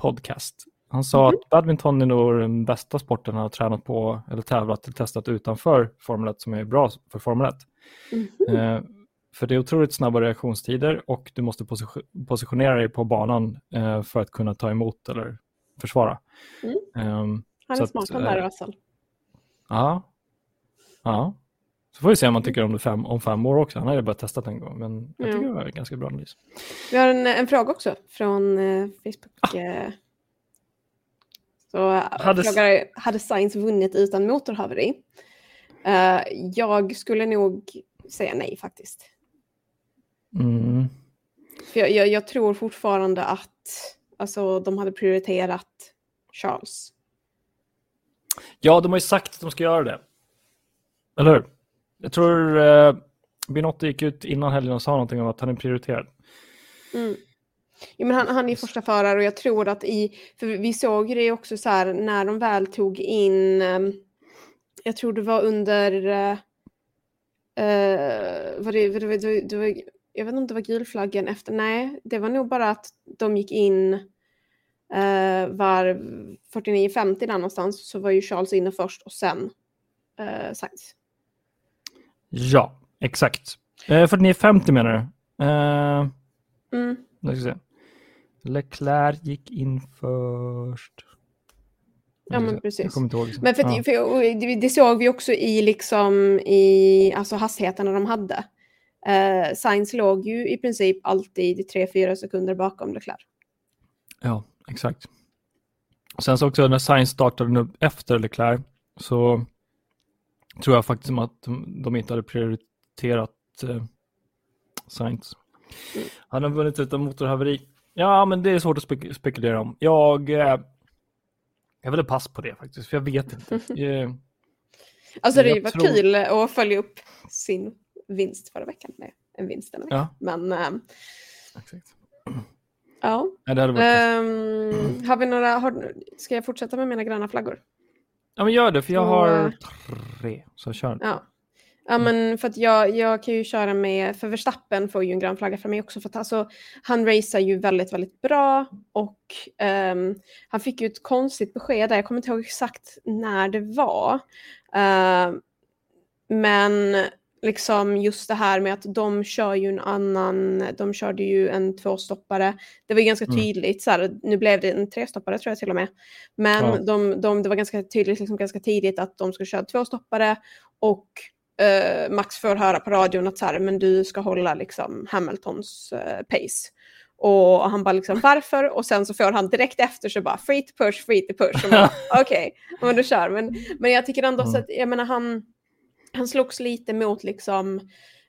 podcast. Han sa mm. att badminton är nog den bästa sporten han har tränat på eller tävlat eller testat utanför Formel 1 som är bra för Formel 1. Mm. Eh, för det är otroligt snabba reaktionstider och du måste positionera dig på banan eh, för att kunna ta emot eller försvara. Mm. Um, han är smart den där Russell. Ja. Ja. Så får vi se om man tycker om det fem, om fem år också. Han har ju bara testat en gång, men jag tycker ja. det var en ganska bra analys. Vi har en, en fråga också från eh, Facebook. Ah. Eh, så hade... frågar, hade Science vunnit utan motorhaveri? Uh, jag skulle nog säga nej faktiskt. Mm. För jag, jag, jag, tror fortfarande att alltså, de hade prioriterat Charles. Ja, de har ju sagt att de ska göra det. Eller hur? Jag tror eh, Binotto gick ut innan helgen och sa någonting om att han är prioriterad. Mm. Ja, men han, han är första förare och jag tror att i, för vi såg det också så här när de väl tog in, ehm, jag tror det var under, uh, var det, var det, var det var, jag vet inte om det var gulflaggen efter, nej, det var nog bara att de gick in uh, var 49-50 där någonstans, så var ju Charles inne först och sen uh, Sainz. Ja, exakt. Uh, 49-50 menar du? Uh, mm. ska se. Leclerc gick in först. Ja men precis. Liksom. Men för, ja. för, det såg vi också i, liksom, i alltså hastigheterna de hade. Uh, Sainz låg ju i princip alltid 3-4 sekunder bakom Leclerc. Ja, exakt. Sen så också när Sainz startade upp efter Leclerc så tror jag faktiskt att de inte hade prioriterat uh, Sainz. Han har vunnit utan motorhaveri. Ja, men det är svårt att spek spekulera om. Jag, eh, jag vill pass på det faktiskt, för jag vet inte. *laughs* Eh, alltså det var tror... kul att följa upp sin vinst förra veckan. Nej, en vinst denna vecka. Ja. Men... Eh, Exakt. Ja. ja det hade varit um, har vi några, har, ska jag fortsätta med mina gröna flaggor? Ja, men gör det, för jag har tre. Så kör. Ja. Ja, men för att jag, jag kan ju köra med, för Verstappen får ju en grön flagga för mig också, för att alltså, han racear ju väldigt, väldigt bra och um, han fick ju ett konstigt besked där, jag kommer inte ihåg exakt när det var. Uh, men liksom just det här med att de kör ju en annan, de körde ju en tvåstoppare. Det var ju ganska mm. tydligt, så här, nu blev det en trestoppare tror jag till och med. Men ja. de, de, det var ganska tydligt, liksom, ganska tidigt att de skulle köra tvåstoppare och uh, Max får höra på radion att så här, men du ska hålla liksom Hamiltons uh, pace. Och han bara liksom varför? Och sen så får han direkt efter så bara free to push, free to push. *laughs* Okej, okay, men du kör. Men, men jag tycker ändå så att, jag menar han, han slogs lite mot liksom,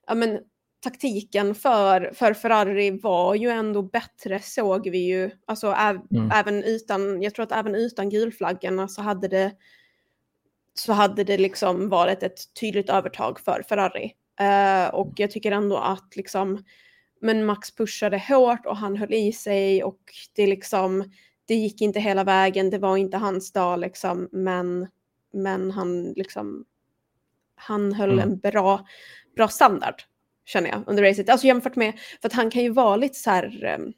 ja men taktiken för, för Ferrari var ju ändå bättre såg vi ju. Alltså äv, mm. även utan, jag tror att även utan gulflaggarna så hade det så hade det liksom varit ett tydligt övertag för Ferrari. Uh, och jag tycker ändå att liksom, men Max pushade hårt och han höll i sig och det liksom, det gick inte hela vägen, det var inte hans dag liksom, men, men han liksom, han höll mm. en bra, bra standard känner jag under racet. Alltså jämfört med, för att han kan ju vara lite så här, um,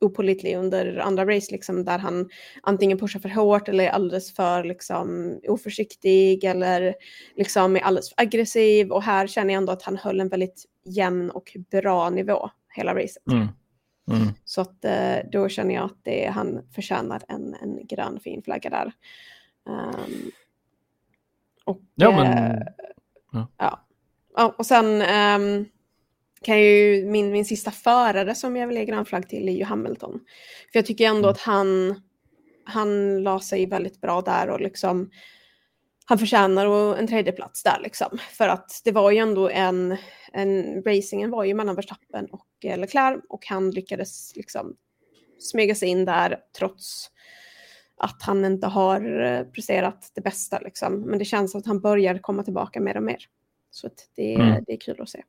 opålitlig under andra race, liksom, där han antingen pushar för hårt eller är alldeles för liksom, oförsiktig eller liksom, är alldeles för aggressiv. Och här känner jag ändå att han höll en väldigt jämn och bra nivå hela racet. Mm. Mm. Så att, eh, då känner jag att det, han förtjänar en, en grön fin flagga där. Um, och, ja, men... Eh, ja. ja. Och sen um, kan ju, min, min sista förare som jag vill ge grön flagg till är ju Hamilton. För jag tycker ändå mm. att han, han la sig väldigt bra där och liksom han förtjänar en tredje plats där liksom. För att det var ju ändå en, en racingen var ju mellan Verstappen och eh, Leclerc och han lyckades liksom smyga sig in där trots att han inte har eh, presterat det bästa liksom. Men det känns att han börjar komma tillbaka mer och mer. Så det, mm. det är kul att se.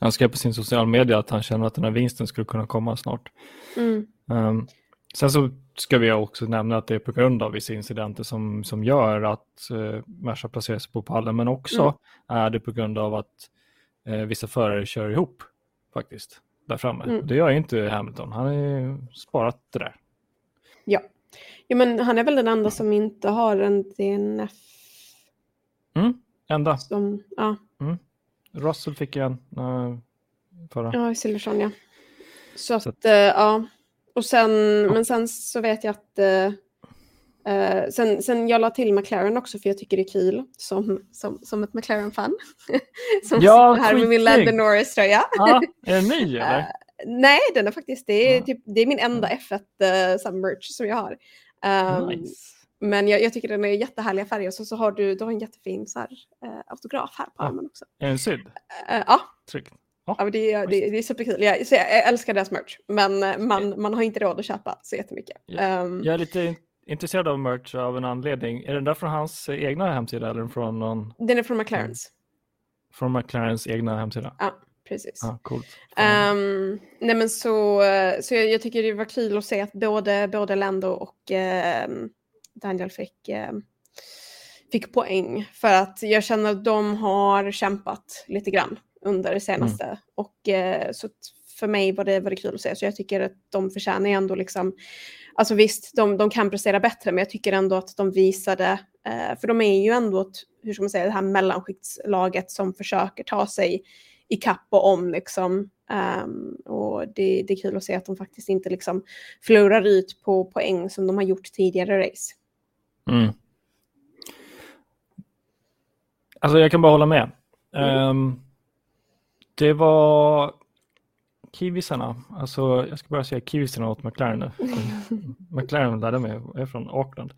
Han skrev på sin sociala media att han känner att den här vinsten skulle kunna komma snart. Mm. Um, sen så ska vi också nämna att det är på grund av vissa incidenter som, som gör att uh, Merca placerar sig på pallen, men också mm. är det på grund av att uh, vissa förare kör ihop faktiskt där framme. Mm. Det gör inte Hamilton, han har ju sparat det där. Ja. Ja, men han är väl den enda som inte har en DNF. Mm, enda. Som, ja. Mm. Russell fick en uh, förra. Ja, i Silverson ja. Så, så att, uh, ja. Och sen, men sen så vet jag att Uh, sen, sen jag la till McLaren också för jag tycker det är kul som, som, som ett McLaren-fan. *laughs* som ja, sitter här med min Landon Norris-tröja. Ja, är den ny *laughs* eller? Nej, den är faktiskt, det är, ja. typ, det är min enda F1 uh, submerge som jag har. Um, nice. Men jag, jag, tycker den är jättehärliga färger och så, så har du, du har en jättefin så här, uh, autograf här på armen också. Är den sydd? Uh, ja. Tryggt. Ja, det, det, det är superkul. Jag, så jag älskar deras merch, men eh, man, man har inte råd att köpa så jättemycket. Um, jag är lite intresserad av merch av en anledning. Är den där från hans egna hemsida eller från någon? Den är från McLarens. Från McLarens egna hemsida? Ja, precis. Ja, coolt. Um, nej men så, så jag, jag, tycker det var kul att se att både, både Lando och uh, Daniel fick, uh, fick poäng. För att jag känner att de har kämpat lite grann under det senaste. Mm. Och uh, så för mig var det, var det kul att se. Så jag tycker att de förtjänar ändå liksom, alltså visst, de, de kan prestera bättre, men jag tycker ändå att de visade, eh, för de är ju ändå ett, hur ska man säga, det här mellanskiktslaget som försöker ta sig i kapp och om liksom. Um, och det, det är kul att se att de faktiskt inte liksom förlorar ut på poäng som de har gjort tidigare race. Mm. Alltså jag kan bara hålla med. Mm. Um, det var kiwisarna, alltså jag ska bara säga kiwisarna åt McLaren nu. *laughs* McLaren där de är, är från Auckland.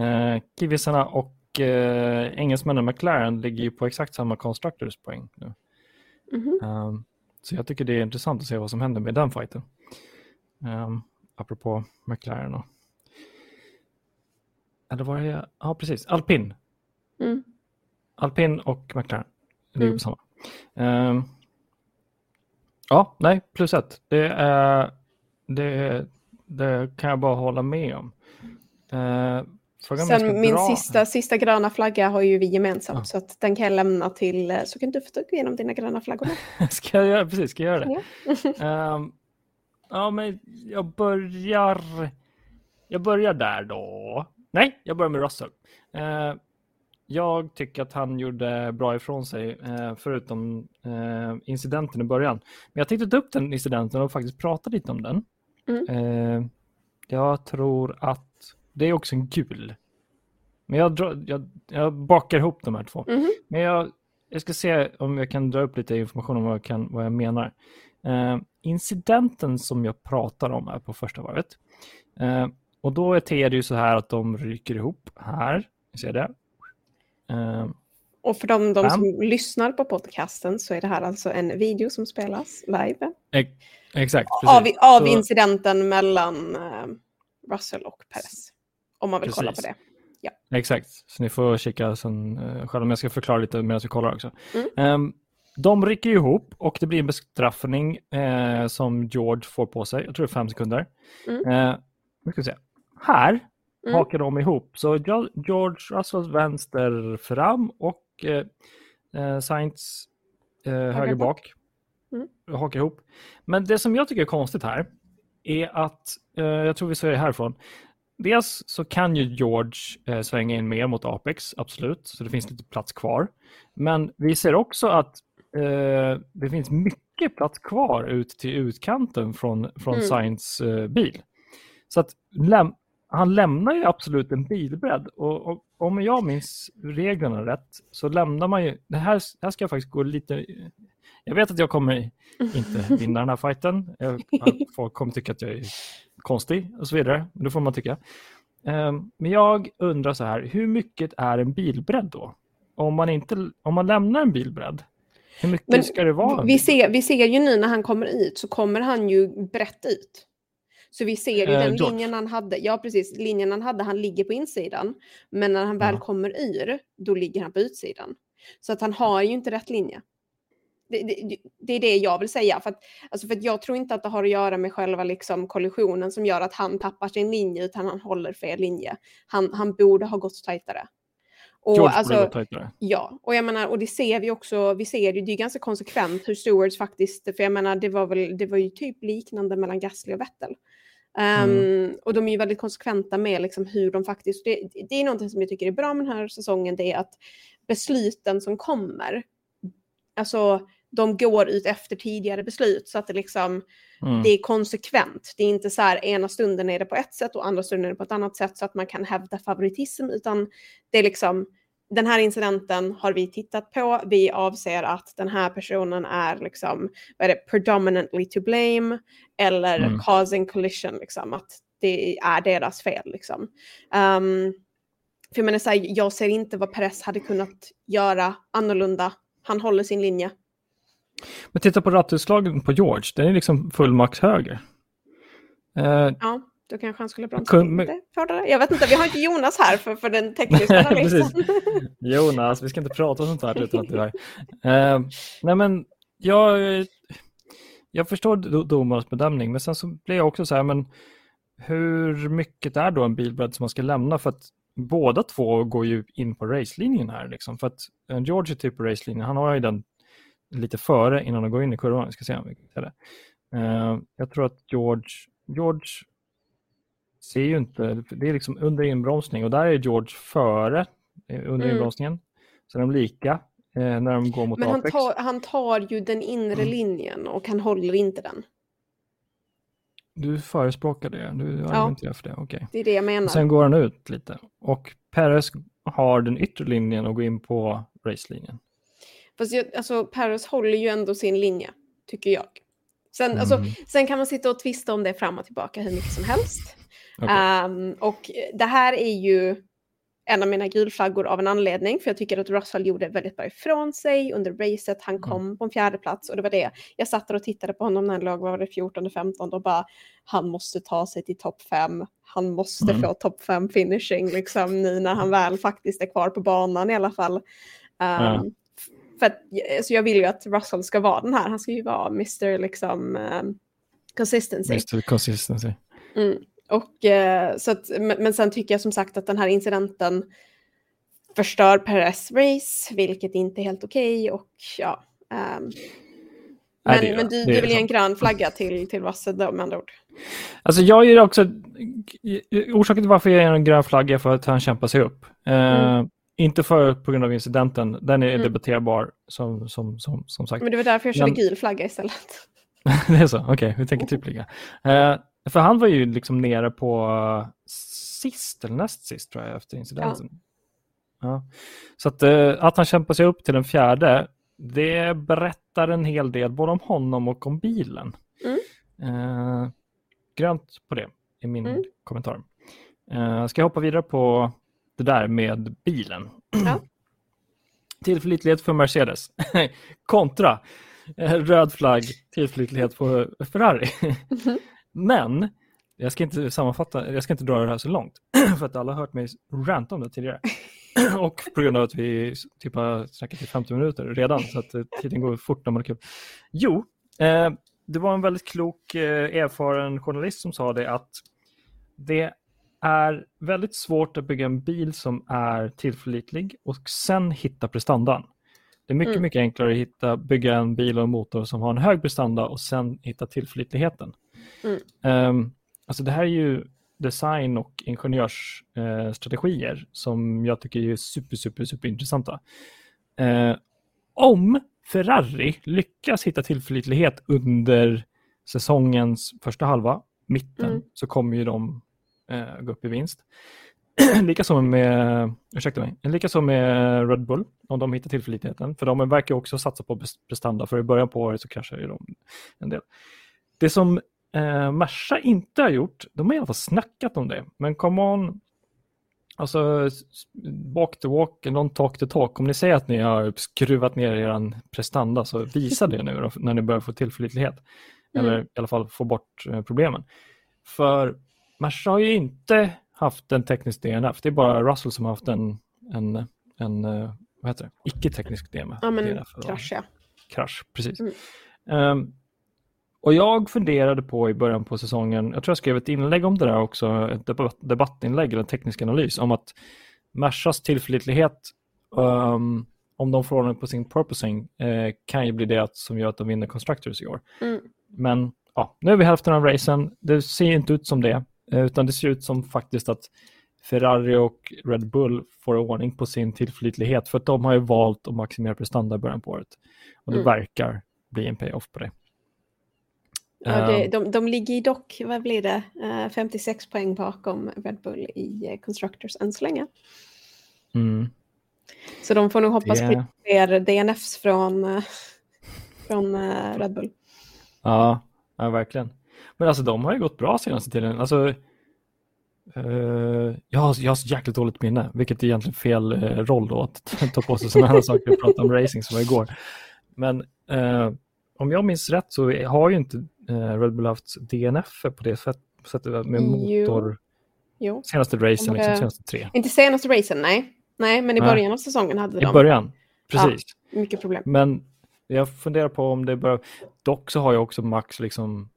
Uh, kiwisarna och uh, engelsmännen McLaren ligger ju på exakt samma constructors poäng nu. Mm -hmm. um, så jag tycker det är intressant att se vad som händer med den fighten. Um, apropå McLaren och... Eller var det... Ja, precis. Alpin. Mm. Alpin och McLaren ligger mm. på samma. Um, ja, nej, plus ett. Det, är, det, det kan jag bara hålla med om. Uh, Sen min sista, sista gröna flagga har ju vi gemensamt ja. så att den kan jag lämna till eh, så kan du få gå igenom dina gröna flaggor. *laughs* ska jag göra, precis, ska jag göra det? um, ja, men jag börjar. Jag börjar där då. Nej, jag börjar med Russell. Uh, jag tycker att han gjorde bra ifrån sig, uh, förutom uh, incidenten i början. Men jag tänkte ta upp den incidenten och faktiskt prata lite om den. Mm. jag tror att det är också en gul. Men jag, drar, jag, jag bakar ihop de här två. Mm. Men jag, jag ska se om jag kan dra upp lite information om vad jag, kan, vad jag menar. Uh, incidenten som jag pratar om är på första varvet. Uh, och då är det ju så här att de ryker ihop här. Ni ser det. Uh, och för de, de som lyssnar på podcasten så är det här alltså en video som spelas live. Ex exakt. Av, av incidenten mellan Russell och Perez. Om man vill Precis. kolla på det. Ja. Exakt, så ni får kika sen uh, själva. Men jag ska förklara lite medan vi kollar också. Mm. Um, de rycker ihop och det blir en bestraffning uh, som George får på sig. Jag tror det är fem sekunder. Mm. Uh, ska se. Här mm. hakar de ihop. Så George Russells vänster fram och uh, Sainz höger bak. Mm. hakar ihop. Men det som jag tycker är konstigt här är att, jag tror vi säger härifrån, Dels så kan ju George eh, svänga in mer mot Apex, absolut, så det finns lite plats kvar. Men vi ser också att eh, det finns mycket plats kvar ut till utkanten från, från mm. Science eh, bil. Så att läm han lämnar ju absolut en bilbredd och, och, om jag minns reglerna rätt så lämnar man ju, det här, här ska jag faktiskt gå lite, jag vet att jag kommer inte *laughs* vinna den här fighten, jag, folk kommer tycka att jag är konstig och så vidare. Det får man tycka. Ehm, men jag undrar så här, hur mycket är en bilbredd då? Om man, inte, om man lämnar en bilbredd, hur mycket Men ska det vara? Vi ser, vi ser ju nu när han kommer ut så kommer han ju brett ut. Så vi ser ju eh, den George. linjen han hade. Ja, precis. Linjen han hade, han ligger på insidan. Men när han väl mm. kommer ur, då ligger han på utsidan. Så att han har ju inte rätt linje. Det, det, det, är det jag vill säga. För att, alltså för att jag tror inte att det har att göra med själva liksom kollisionen som gör att han tappar sin linje utan han håller fel linje. Han, han borde ha gått tajtare. Och, George alltså, borde gått tajtare. Ja, och jag menar, och det ser vi också, vi ser det, det är ganska konsekvent hur Stewards faktiskt, för jag menar, det var väl, det var ju typ liknande mellan Gasly och Vettel. Um, mm. Och de är ju väldigt konsekventa med liksom hur de faktiskt, det, det är någonting som jag tycker är bra med den här säsongen, det är att besluten som kommer, alltså de går ut efter tidigare beslut så att det liksom mm. det är konsekvent. Det är inte så här ena stunden är det på ett sätt och andra stunden är det på ett annat sätt så att man kan hävda favoritism utan det är liksom den här incidenten har vi tittat på. Vi avser att den här personen är liksom, vad är det, predominantly to blame eller mm. causing collision, liksom, att det är deras fel. Liksom. Um, för jag menar, så här, jag ser inte vad Perez hade kunnat göra annorlunda. Han håller sin linje. Men titta på rattutslagen på George, den är liksom fullmax höger. Uh, ja. Då kanske han skulle bromsa Kun, lite hårdare. Jag vet inte, vi har inte Jonas här för, för den tekniska *laughs* analysen. Jonas, vi ska inte prata om sånt här utan att du är. Uh, nej men, jag, jag förstår domarens bedömning, men sen så blir jag också så här, men hur mycket är då en bilbredd som man ska lämna? För att båda två går ju in på racelinjen här. Liksom. För att George är typ på racelinjen, han har ju den lite före innan han går in i kurvan. Vi ska se om vi kan det. Uh, jag tror att George, George ser ju inte, det är liksom under inbromsning och där är George före eh, under mm. inbromsningen. Så de är lika eh, när de går mot Men han tar, han tar ju den inre mm. linjen och han håller inte den. Du förespråkar det, du argumenterar ja, för det, okej. Okay. Det är det jag menar. sen går han ut lite och Perez har den yttre linjen och går in på racelinjen. Fast jag, alltså Perez håller ju ändå sin linje, tycker jag. Sen, mm. alltså, sen kan man sitta och tvista om det fram och tillbaka hur mycket som helst. Okay. Um, och det här är ju en av mina gulflaggor av en anledning, för jag tycker att Russell gjorde väldigt bra ifrån sig under racet. Han mm. kom mm. på en fjärde plats och det var det. Jag satt och tittade på honom när han låg, var det 14-15 och bara han måste ta sig till topp 5. Han måste mm. få topp 5 finishing liksom nu när han väl faktiskt är kvar på banan i alla fall. Um. För att alltså jag vill ju att Russell ska vara den här, han ska ju vara Mr. liksom um, consistency. Mr. consistency. Mm. Och, eh, så att, men sen tycker jag som sagt att den här incidenten förstör Perez race, vilket inte är helt okej. Okay, och ja, um, men, Nej, men du, du vill ge en grön flagga till, till Russell då med andra ord? Alltså jag ger också, orsaken till varför jag ger en grön flagga är för att han kämpar sig upp. Uh, mm. Inte för på grund av incidenten, den är mm. debatterbar som, som, som, som sagt. Men det var därför jag körde men... gul flagga istället. *laughs* det är så, okej, okay, vi tänker typ lika. Uh, för han var ju liksom nere på sist eller näst sist tror jag efter incidenten. Ja. ja. Så att, eh, att han kämpar sig upp till den fjärde, det berättar en hel del både om honom och om bilen. Mm. Eh, grönt på det är min mm. kommentar. Eh, ska jag hoppa vidare på det där med bilen. Ja. *clears throat* Tillförlitlighet för Mercedes *laughs* kontra eh, röd flagg, tillförlitlighet på Ferrari. Mm. *laughs* Men jag ska inte sammanfatta, jag ska inte dra det här så långt, *clears throat* för att alla har hört mig ranta om det tidigare. *clears throat* och på grund av att vi typ har snackat i 50 minuter redan, så att eh, tiden går fort när man har kul. Jo, eh, det var en väldigt klok, eh, erfaren journalist som sa det att det är väldigt svårt att bygga en bil som är tillförlitlig och sen hitta prestandan. Det är mycket, mm. mycket enklare att hitta, bygga en bil och en motor som har en hög prestanda och sen hitta tillförlitligheten. Mm. Um, alltså det här är ju design och ingenjörsstrategier eh, som jag tycker är super, super, super intressanta. Eh, om Ferrari lyckas hitta tillförlitlighet under säsongens första halva, mitten, mm. så kommer ju de eh, gå upp i vinst. *clears throat* Likaså med, ursäkta mig, likaså med Red Bull, om de hittar tillförlitligheten. För de verkar också satsa på prestanda, för i början på året så kraschar ju de en del. Det som eh, Merca inte har gjort, de har i alla fall snackat om det, men come on, alltså walk the walk, non talk the talk. Om ni säger att ni har skruvat ner er prestanda så visa det nu när ni börjar få tillförlitlighet. Mm. Eller i alla fall få bort eh, problemen. För Merca har ju inte haft en teknisk DNF, det är bara Russell som har haft en, en, en eh, vad heter det, icke-teknisk DNF. Ja, men krasch ja. Krasch, precis. Mm. Um, och jag funderade på i början på säsongen, jag tror jag skrev ett inlägg om det där också, ett debatt, debattinlägg eller en teknisk analys om att Mercas tillförlitlighet, um, om de får ordning på sin purposing, eh, kan ju bli det som gör att de vinner Constructors i år. Mm. Men ja, nu är vi hälften av racen, det ser inte ut som det, utan det ser ut som faktiskt att Ferrari och Red Bull får ordning på sin tillförlitlighet för att de har ju valt att maximera prestanda i början på året. Och det mm. verkar bli en payoff på det. Ja, det, ehm. de, de ligger dock, vad blir det, 56 poäng bakom Red Bull i Constructors än så länge. Mm. Så de får nog hoppas yeah. på fler DNFs från, från Red Bull. Ja, ja, verkligen. Men alltså de har ju gått bra senaste tiden. Alltså, uh, jag, har, jag har så jäkligt dåligt minne, vilket är egentligen fel uh, roll då att *laughs* ta på sig sådana här saker och prata om racing som var igår. Men uh, om jag minns rätt så har ju inte Red Bull haft DNF på det sättet med motor. Jo. Senaste racen, liksom, senaste tre. Inte senaste racen, nej. Nej, men i början av säsongen hade de. I början, precis. Ja, mycket problem. Men jag funderar på om det börjar... Dock så har jag också Max liksom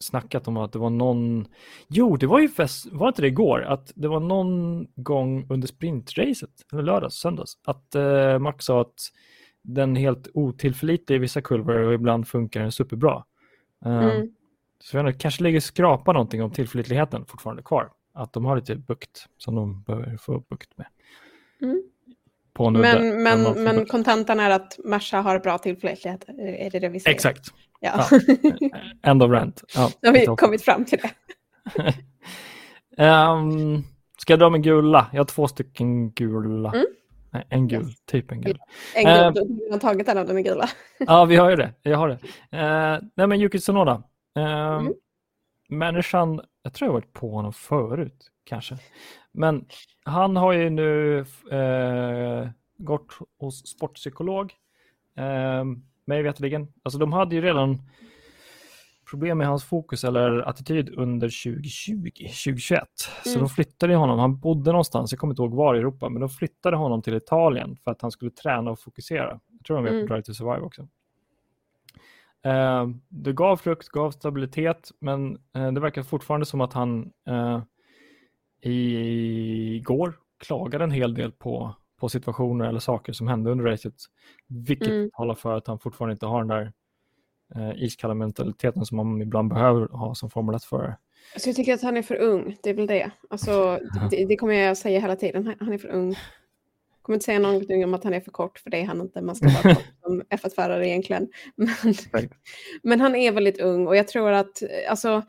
snackat om att det var någon... Jo, det var ju fest... Var inte det igår? Att det var någon gång under sprintracet, eller lördags, söndags, att eh, Max sa att den är helt otillförlitlig i vissa kurvor och ibland funkar den superbra. Uh, mm. Så jag vet kanske ligger skrapa någonting om tillförlitligheten fortfarande kvar. Att de har lite bukt som de behöver få bukt med. Mm. men men, men kontentan är att Merca har bra tillförlitlighet, är det det vi säger? Exakt. Ja. *laughs* End of rent. Ja, Då har vi kommit fram till det. um, *laughs* ska jag dra med gula? Jag har två stycken gula. Mm. Nej, en gul, yes. typ en gul. En gul, uh, du har tagit en av dem är gula. *laughs* ja, vi har ju det. Jag har det. Uh, nej, men Yuki Tsunoda. Uh, mm. Människan, jag tror jag varit på honom förut kanske. Men han har ju nu eh, gått hos sportpsykolog. Mig veterligen. Alltså de hade ju redan problem med hans fokus eller attityd under 2020, 2021. Mm. Så de flyttade honom, han bodde någonstans, jag kommer inte ihåg var i Europa, men de flyttade honom till Italien för att han skulle träna och fokusera. Jag tror de är på mm. Drive to Survive också. Eh, det gav frukt, gav stabilitet, men eh, det verkar fortfarande som att han eh, igår klagade en hel del på, på situationer eller saker som hände under racet. Vilket mm. talar för att han fortfarande inte har den där eh, iskalla mentaliteten som man ibland behöver ha som Formel 1-förare. Alltså jag tycker att han är för ung, det är väl det. Alltså, *laughs* det, det kommer jag säga hela tiden, han är för ung. Jag kommer inte säga någonting om att han är för kort, för det är han inte. Man ska vara kort som *laughs* F1-förare egentligen. Men, men, han är väldigt ung och jag tror att alltså,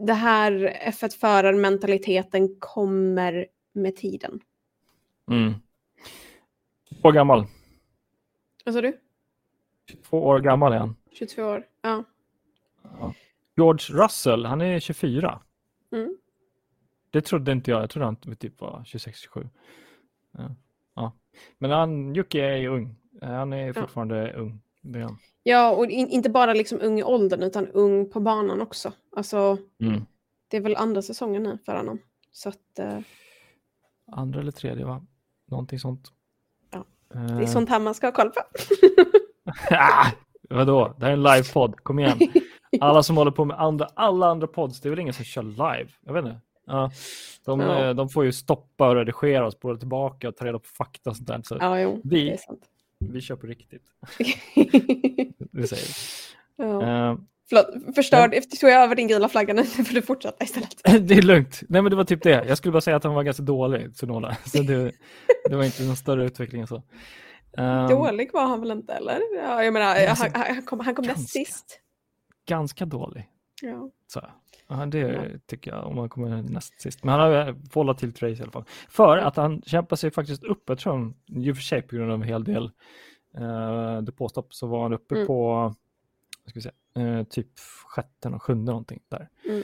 det här F1-förarmentaliteten kommer med tiden. Mm. Två gammal. Vad sa du? 22 år gammal är han. 22 år, ja. George Russell, han är 24. Mm. Det trodde inte jag. Jag trodde han typ var 26-27. Ja. ja. Men han, Jocke är ung. Han är fortfarande ja. ung. Är. Ja, och in, inte bara liksom ung i åldern utan ung på banan också. Alltså, mm. Det är väl andra säsongen nu för honom. Så att, uh... Andra eller tredje, va? Någonting sånt. Det är sånt här man ska ha koll på. *laughs* ah, vadå? Det här är en livepodd, kom igen. *laughs* Alla som håller på med andra, alla andra pods, det är väl ingen som kör live? Jag vet inte. Ja, de, ja. Eh, de får ju stoppa och redigera och spåra tillbaka och ta reda på fakta och sånt där. Så ja, jo, vi. Vi kör på riktigt. *laughs* det säger vi. Ja. Uh, Förlåt, förstörd, ja. tog jag över din gula flagga *laughs* nu får du fortsätta istället. *laughs* det är lugnt. Nej men det var typ det. Jag skulle bara säga att han var ganska dålig, Tsunoda. *laughs* Så det, det var inte någon större utveckling än så. Um, dålig var han väl inte eller? Ja, jag menar, han, han, kom, han kom ganska, näst sist. Ganska dålig. Ja. Så. Ja, det ja. tycker jag, om han kommer näst sist. Men han har volatilt race i alla fall. För att han kämpar sig faktiskt upp, jag tror han, i och för sig på grund av en hel del uh, depåstopp, så var han uppe mm. på ska vi säga, uh, typ sjätte och sjunde någonting där. Mm.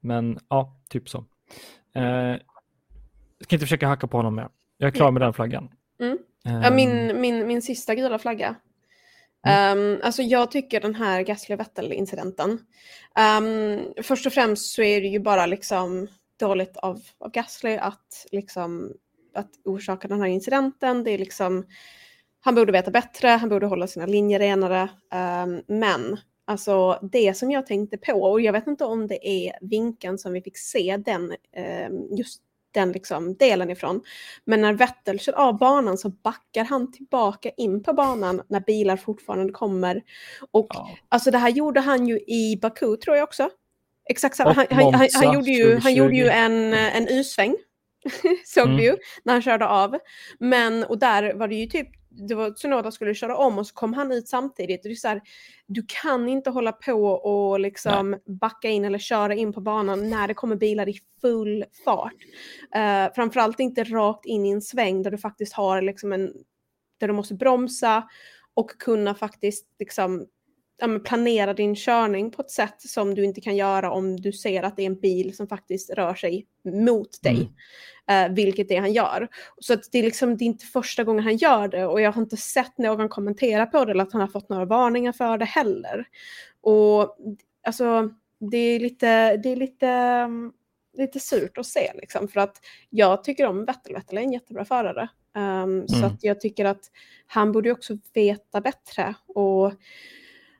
Men ja, typ så. Uh, jag ska inte försöka hacka på honom mer. Jag är klar mm. med den flaggan. Mm. Uh, min, min, min sista gula flagga Um, alltså jag tycker den här Gasly-Vettel-incidenten. Um, först och främst så är det ju bara liksom dåligt av, av Gasly att, liksom, att orsaka den här incidenten. Det är liksom, han borde veta bättre, han borde hålla sina linjer renare. Um, men alltså det som jag tänkte på, och jag vet inte om det är vinkeln som vi fick se den, just den liksom delen ifrån. Men när Vettel kör av banan så backar han tillbaka in på banan när bilar fortfarande kommer. Och ja. alltså det här gjorde han ju i Baku tror jag också. exakt samma. Han, han, han, han, gjorde ju, han gjorde ju en, en U-sväng. *laughs* Såg mm. du ju när han körde av. Men och där var det ju typ det var Tsunoda skulle köra om och så kom han ut samtidigt. Och det är så här, du kan inte hålla på och liksom backa in eller köra in på banan när det kommer bilar i full fart. Uh, framförallt inte rakt in i en sväng där du faktiskt har liksom en, där du måste bromsa och kunna faktiskt liksom planera din körning på ett sätt som du inte kan göra om du ser att det är en bil som faktiskt rör sig mot dig. Uh, vilket det han gör. Så att det, är liksom, det är inte första gången han gör det och jag har inte sett någon kommentera på det eller att han har fått några varningar för det heller. Och alltså, det är lite, det är lite, lite surt att se liksom för att jag tycker om Vettel. Vettel är en jättebra förare. Um, mm. Så att jag tycker att han borde också veta bättre. Och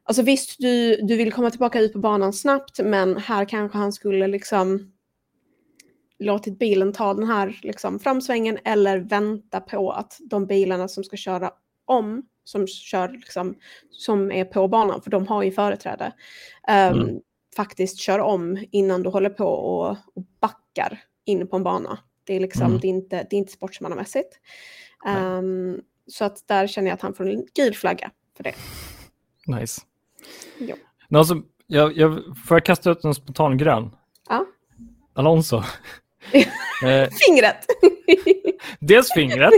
Alltså visst, du, du vill komma tillbaka ut på banan snabbt, men här kanske han skulle liksom låtit bilen ta den här liksom, framsvängen eller vänta på att de bilarna som ska köra om, som, kör, liksom, som är på banan, för de har ju företräde, um, mm. faktiskt kör om innan du håller på och, och backar in på en bana. Det är, liksom, mm. det är inte, det är inte sportsmannamässigt. Um, så att där känner jag att han får en gul flagga för det. Nice. Jo. Alltså, jag, jag, får jag kasta ut en spontan grön? Ja. Alonso. *laughs* Eh, fingret! *laughs* Dels fingret,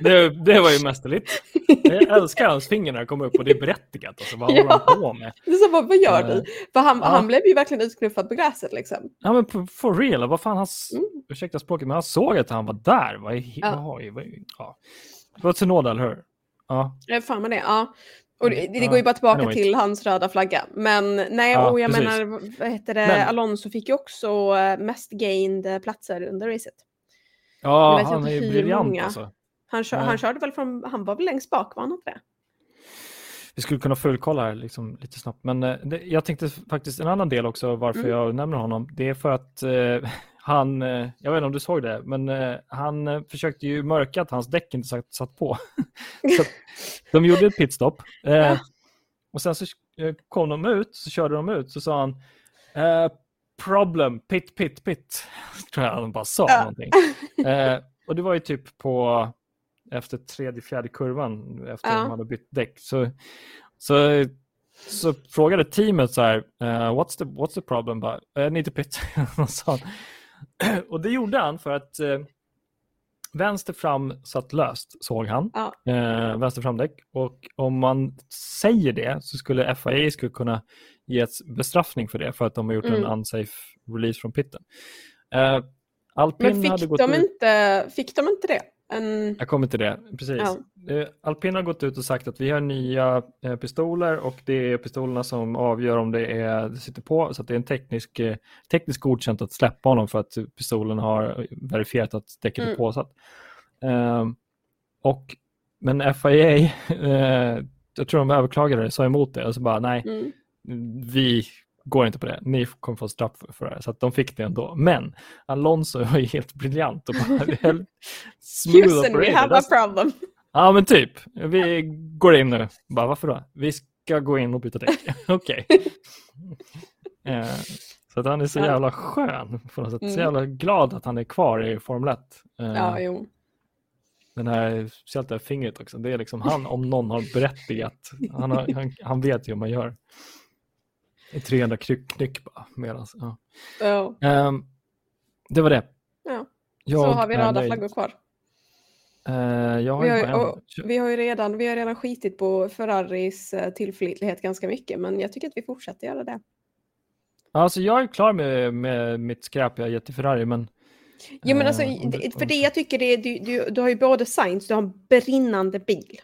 det, det var ju mästerligt. Jag älskar hans finger när det kommer upp och det är berättigat. Alltså, vad ja. håller han på med? Det så, vad, vad gör du? Eh, För han, ja. han blev ju verkligen utknuffad på gräset liksom. Ja men for real, vad fan, han, mm. ursäkta språket, men han såg att han var där. Vad är, ja. vad, vad, ja. Det var Tsunoda, eller hur? Ja. ja fan med det, ja. Och det, det går ju bara tillbaka anyway. till hans röda flagga. Men nej, ja, och jag precis. menar, vad heter det, Men... Alonso fick ju också eh, mest gained platser under racet. Ja, han är ju briljant alltså. Han, kör, han körde väl från, han var väl längst bak, var han inte det? Vi skulle kunna fullkolla här liksom, lite snabbt, men eh, det, jag tänkte faktiskt en annan del också varför mm. jag nämner honom. Det är för att eh, *laughs* han, eh, jag vet inte om du såg det, men eh, han eh, försökte ju mörka att hans däck inte satt, satt på. *laughs* så de gjorde ett pitstop. Ja. Och sen så kom de ut, så körde de ut, så sa han problem, pit, pit, pit. *laughs* Tror jag han bara sa ja. någonting. och det var ju typ på efter tredje, fjärde kurvan efter ja. de hade bytt däck. Så, så, så frågade teamet så här, uh, what's, the, what's the problem? Bara, I need to pit. *laughs* och *clears throat* det gjorde han för att eh, vänster fram satt löst, såg han. Ja. Eh, vänster framdäck. Och om man säger det så skulle FIA skulle kunna ge ett bestraffning för det för att de har gjort mm. en unsafe release från pitten. Eh, Alpin Men fick, hade gått de ut... inte, fick de inte det? En... Jag kommer till det, precis. Ja. Eh, Alpin har gått ut och sagt att vi har nya eh, pistoler och det är pistolerna som avgör om det, är, det sitter på. Så det är en teknisk, eh, tekniskt godkänt att släppa honom för att pistolen har verifierat att däcket mm. är påsatt. Uh, och, men FIA, uh, jag tror de överklagade det, sa emot det och så bara nej, mm. vi går inte på det. Ni kommer få straff för det. Så att de fick det ändå. Men Alonso var ju helt briljant och bara Houston, we have a problem. Ja, men typ. Vi går in nu. Bara, varför då? Vi ska gå in och byta däck. *laughs* Okej. *laughs* Eh, så att han är så jävla skön på något sätt. Mm. Så jävla glad att han är kvar i Formel 1. Eh, ja, jo. Den här, speciellt det här fingret också. Det är liksom han, om någon har berättigat. Han, har, han, han vet ju hur man gör. 300 knyck, bara. Medans, ja. Oh. Um, det var det. Ja. Jag så har vi röda flaggor kvar. Uh, har vi, har, och, vi har ju redan, vi har redan skitit på Ferraris uh, tillförlitlighet ganska mycket, men jag tycker att vi fortsätter göra det. Alltså jag är klar med, med mitt skräp jag gett till Ferrari, men... Jo, men alltså, uh, för det jag tycker det är, du, du, du har ju både Science, du har en brinnande bil.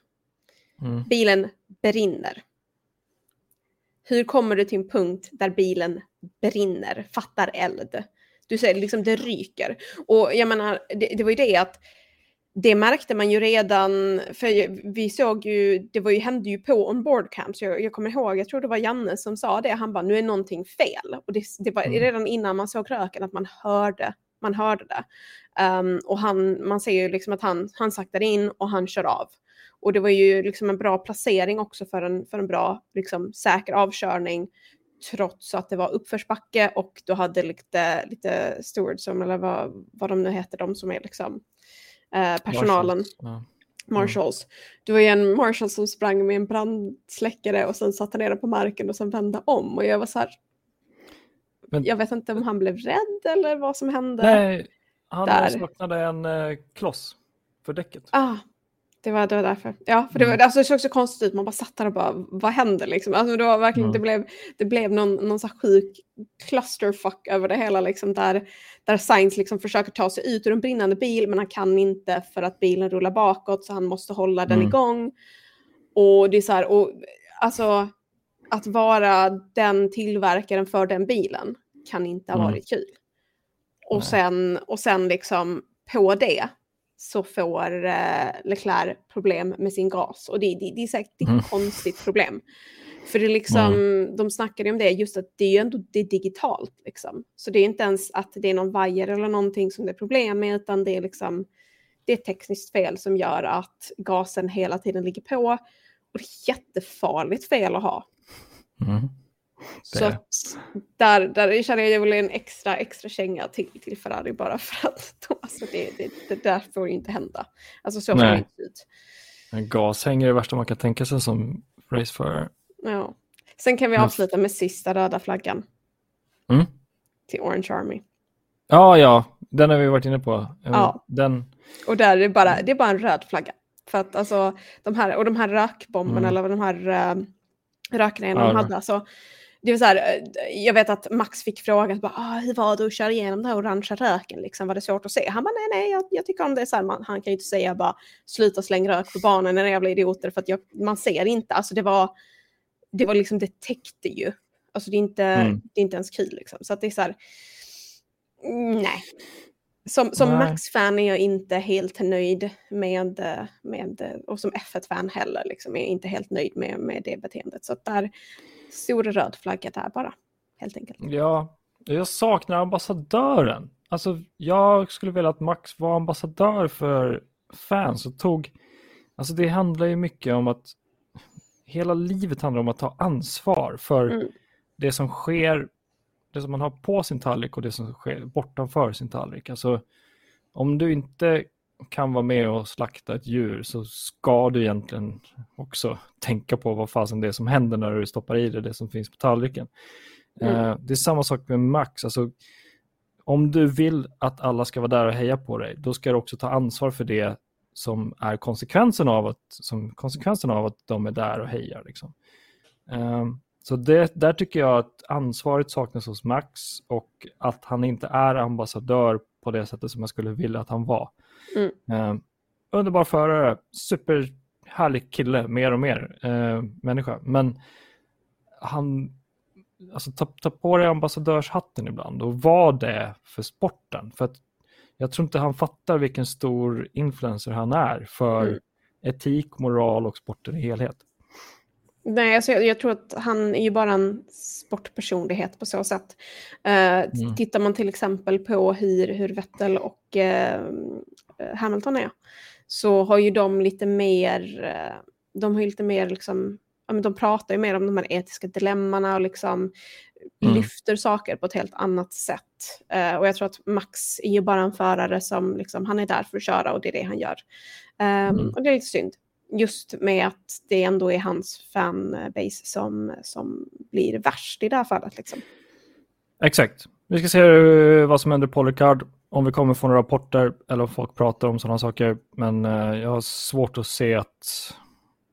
Mm. Bilen brinner hur kommer du till en punkt där bilen brinner, fattar eld? Du säger liksom det ryker. Och jag menar, det, det var ju det att det märkte man ju redan, för vi såg ju, det var ju, hände ju på onboard camps. Jag, jag kommer ihåg, jag tror det var Janne som sa det, han bara nu är någonting fel. Och det, det var mm. redan innan man såg röken att man hörde, man hörde det. Um, och han, man ser ju liksom att han, han saktar in och han kör av. Och det var ju liksom en bra placering också för en, för en bra, liksom, säker avkörning. trots att det var uppförsbacke och du hade lite, lite stewards, eller vad, vad de nu heter, de som är liksom eh, personalen. Marshalls. Ja. Marshalls. Du var ju en marshal som sprang med en brandsläckare och sen satte ner den på marken och sen vände om och jag var så här. Men... Jag vet inte om han blev rädd eller vad som hände. Nej, han där. saknade en eh, kloss för däcket. Ah, det var, det var därför. Ja, för det, var, mm. alltså, det såg så konstigt ut. Man bara satt där och bara, vad händer liksom? Alltså, det, var verkligen, mm. det blev, det blev någon, någon så sjuk clusterfuck över det hela. Liksom, där, där Sainz liksom försöker ta sig ut ur en brinnande bil, men han kan inte för att bilen rullar bakåt, så han måste hålla den mm. igång. Och det är så här, och, alltså, att vara den tillverkaren för den bilen kan inte ha mm. varit kul. Och sen, och sen liksom på det så får eh, Leclerc problem med sin gas. Och det, det, det är säkert ett mm. konstigt problem. För det är liksom, mm. de snackade om det, just att det är ju ändå det är digitalt. Liksom. Så det är inte ens att det är någon vajer eller någonting som det är problem med, utan det är liksom det är ett tekniskt fel som gör att gasen hela tiden ligger på. Och det är jättefarligt fel att ha. Mm. Så att där, där känner jag väl en extra, extra känga till, till Ferrari bara för att de, *laughs* alltså det, det, det där får inte hända. Alltså så får det inte ut. Gas hänger det värsta man kan tänka sig som raceförare. Ja. Sen kan vi avsluta med sista röda flaggan. Mm. Till Orange Army. Ja, ja, den har vi varit inne på. Ja. Den... Och där är det bara, det är bara en röd flagga. För att alltså, de här, och de här rökbomberna mm. eller de här uh, rökgrejerna ja, de hade, alltså, det var så här, eh, jag vet att Max fick frågan, bara, ah, hur var det att köra igenom den här orangea röken? Liksom, var det svårt att se? Han bara, nej, nej, jag, jag tycker om det. Så här, man, han kan ju inte säga bara, sluta slänga rök på barnen, era jävla idioter, för att jag, man ser inte. Alltså det var, det var liksom, det täckte ju. Alltså det är inte, mm. det är inte ens kul liksom. Så att det är så här, mm, nej. Som, som Max-fan är jag inte helt nöjd med, med och som F1-fan heller, liksom, är inte helt nöjd med, med det beteendet. Så att där, stor röd flagga där bara, helt enkelt. Ja, jag saknar ambassadören. Alltså, jag skulle vilja att Max var ambassadör för fans och tog... Alltså det handlar ju mycket om att hela livet handlar om att ta ansvar för mm. det som sker, det som man har på sin tallrik och det som sker bortanför sin tallrik. Alltså, om du inte kan vara med och slakta ett djur så ska du egentligen också tänka på vad fasen det är som händer när du stoppar i det, det som finns på tallriken. Mm. Uh, det är samma sak med Max. Alltså, om du vill att alla ska vara där och heja på dig, då ska du också ta ansvar för det som är konsekvensen av att, som konsekvensen av att de är där och hejar. Liksom. Uh, så det, där tycker jag att ansvaret saknas hos Max och att han inte är ambassadör på det sättet som jag skulle vilja att han var. Mm. Uh, underbar förare, superhärlig kille, mer och mer uh, människa. Men han, alltså ta, ta på dig ambassadörshatten ibland och var det för sporten. För att jag tror inte han fattar vilken stor influencer han är för mm. etik, moral och sporten i helhet. Nej, alltså jag, jag, tror att han är ju bara en sportpersonlighet på så sätt. Uh, mm. Tittar man till exempel på hur, hur Vettel och uh, Hamilton är så har ju de lite mer, uh, de har ju lite mer liksom, ja, men de pratar ju mer om de här etiska dilemmana och liksom mm. lyfter saker på ett helt annat sätt. och jag tror att Max är ju bara en förare som liksom, han är där för att köra och det är det han gör. Um, mm. Och det är lite synd just med att det ändå är hans fanbase som, som blir värst i det här fallet. Liksom. Exakt. Vi ska se vad som händer på Ricard, om vi kommer få några rapporter eller om folk pratar om sådana saker. Men eh, jag har svårt att se att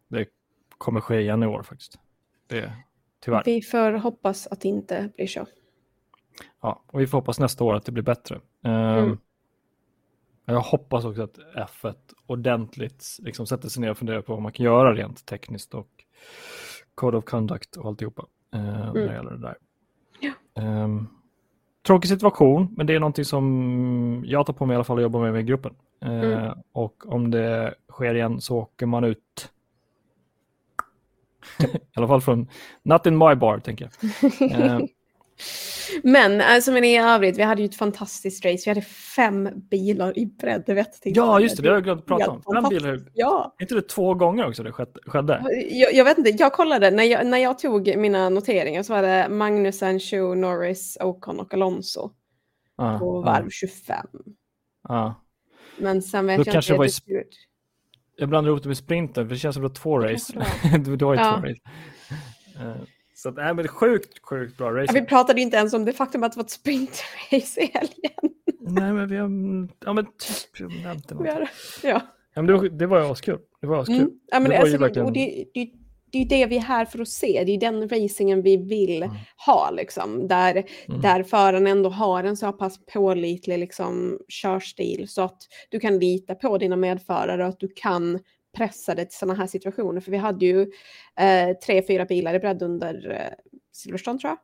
det kommer ske igen i år faktiskt. Det, tyvärr. Vi får hoppas att det inte blir så. Ja, och vi får hoppas nästa år att det blir bättre. Mm. Jag hoppas också att F1 ordentligt liksom sätter sig ner och funderar på vad man kan göra rent tekniskt och Code of Conduct och alltihopa eh, mm. när det gäller det där. Ja. Um, tråkig situation, men det är någonting som jag tar på mig i alla fall att jobba med med gruppen. Uh, mm. Och om det sker igen så åker man ut. *laughs* I alla fall från, not in my bar tänker jag. Uh, *laughs* Men alltså men i övrigt, vi hade ju ett fantastiskt race. Vi hade fem bilar i bredd. Vet ja, just det. Det har jag glömt att prata om. Fem bilar. Ja. inte det två gånger också det skedde? Jag, jag, vet inte. Jag kollade. När jag, när jag tog mina noteringar så var det Magnusen, Shoe, Norris, Ocon och Alonso. Ah, på varv ah. 25. Ah. Men sen vet Då jag kanske inte. Det var i... Jag blandar ihop det med sprinten, för det känns som att du har två race. du har *laughs* ju ja. två race. Uh. Så att, nej, men sjukt, sjukt bra racing. Ja, vi pratade ju inte ens om det faktum att det var ett sprintrace i helgen. Nej, men vi har, ja men typ nämnt det. Har, ja. ja men det, det var ju askul. Det var askul. Mm. Ja, men det, alltså, verkligen... det, det, det är det vi är här för att se. Det är den racingen vi vill mm. ha, liksom. Där, mm. där föraren ändå har en så pass pålitlig liksom, körstil så att du kan lita på dina medförare och att du kan pressa det till sådana här situationer. För vi hade ju eh, tre, fyra bilar i bredd under eh, Silverstone tror jag.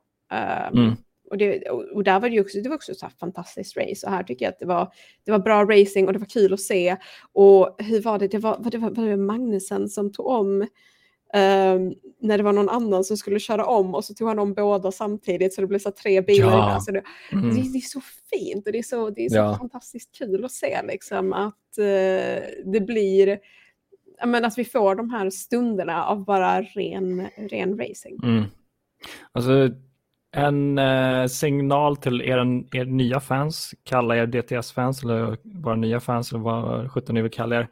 Um, mm. Och, det, och, där var det ju också, det var också ett fantastiskt race. Och här tycker jag att det var, det var bra racing och det var kul att se. Och hur var det, det var, var det, var det Magnusen som tog om Um, när det var någon annan som skulle köra om och så tog han om båda samtidigt så det blev så tre bilar. Ja. Alltså det, mm. det, det, är så fint och det är så, det är så ja. fantastiskt kul att se liksom att uh, det blir men att vi får de här stunderna av bara ren, ren racing. Mm. Alltså, en eh, signal till er, er nya fans, kalla er DTS-fans eller bara nya fans eller vad 17 ni vill kalla er.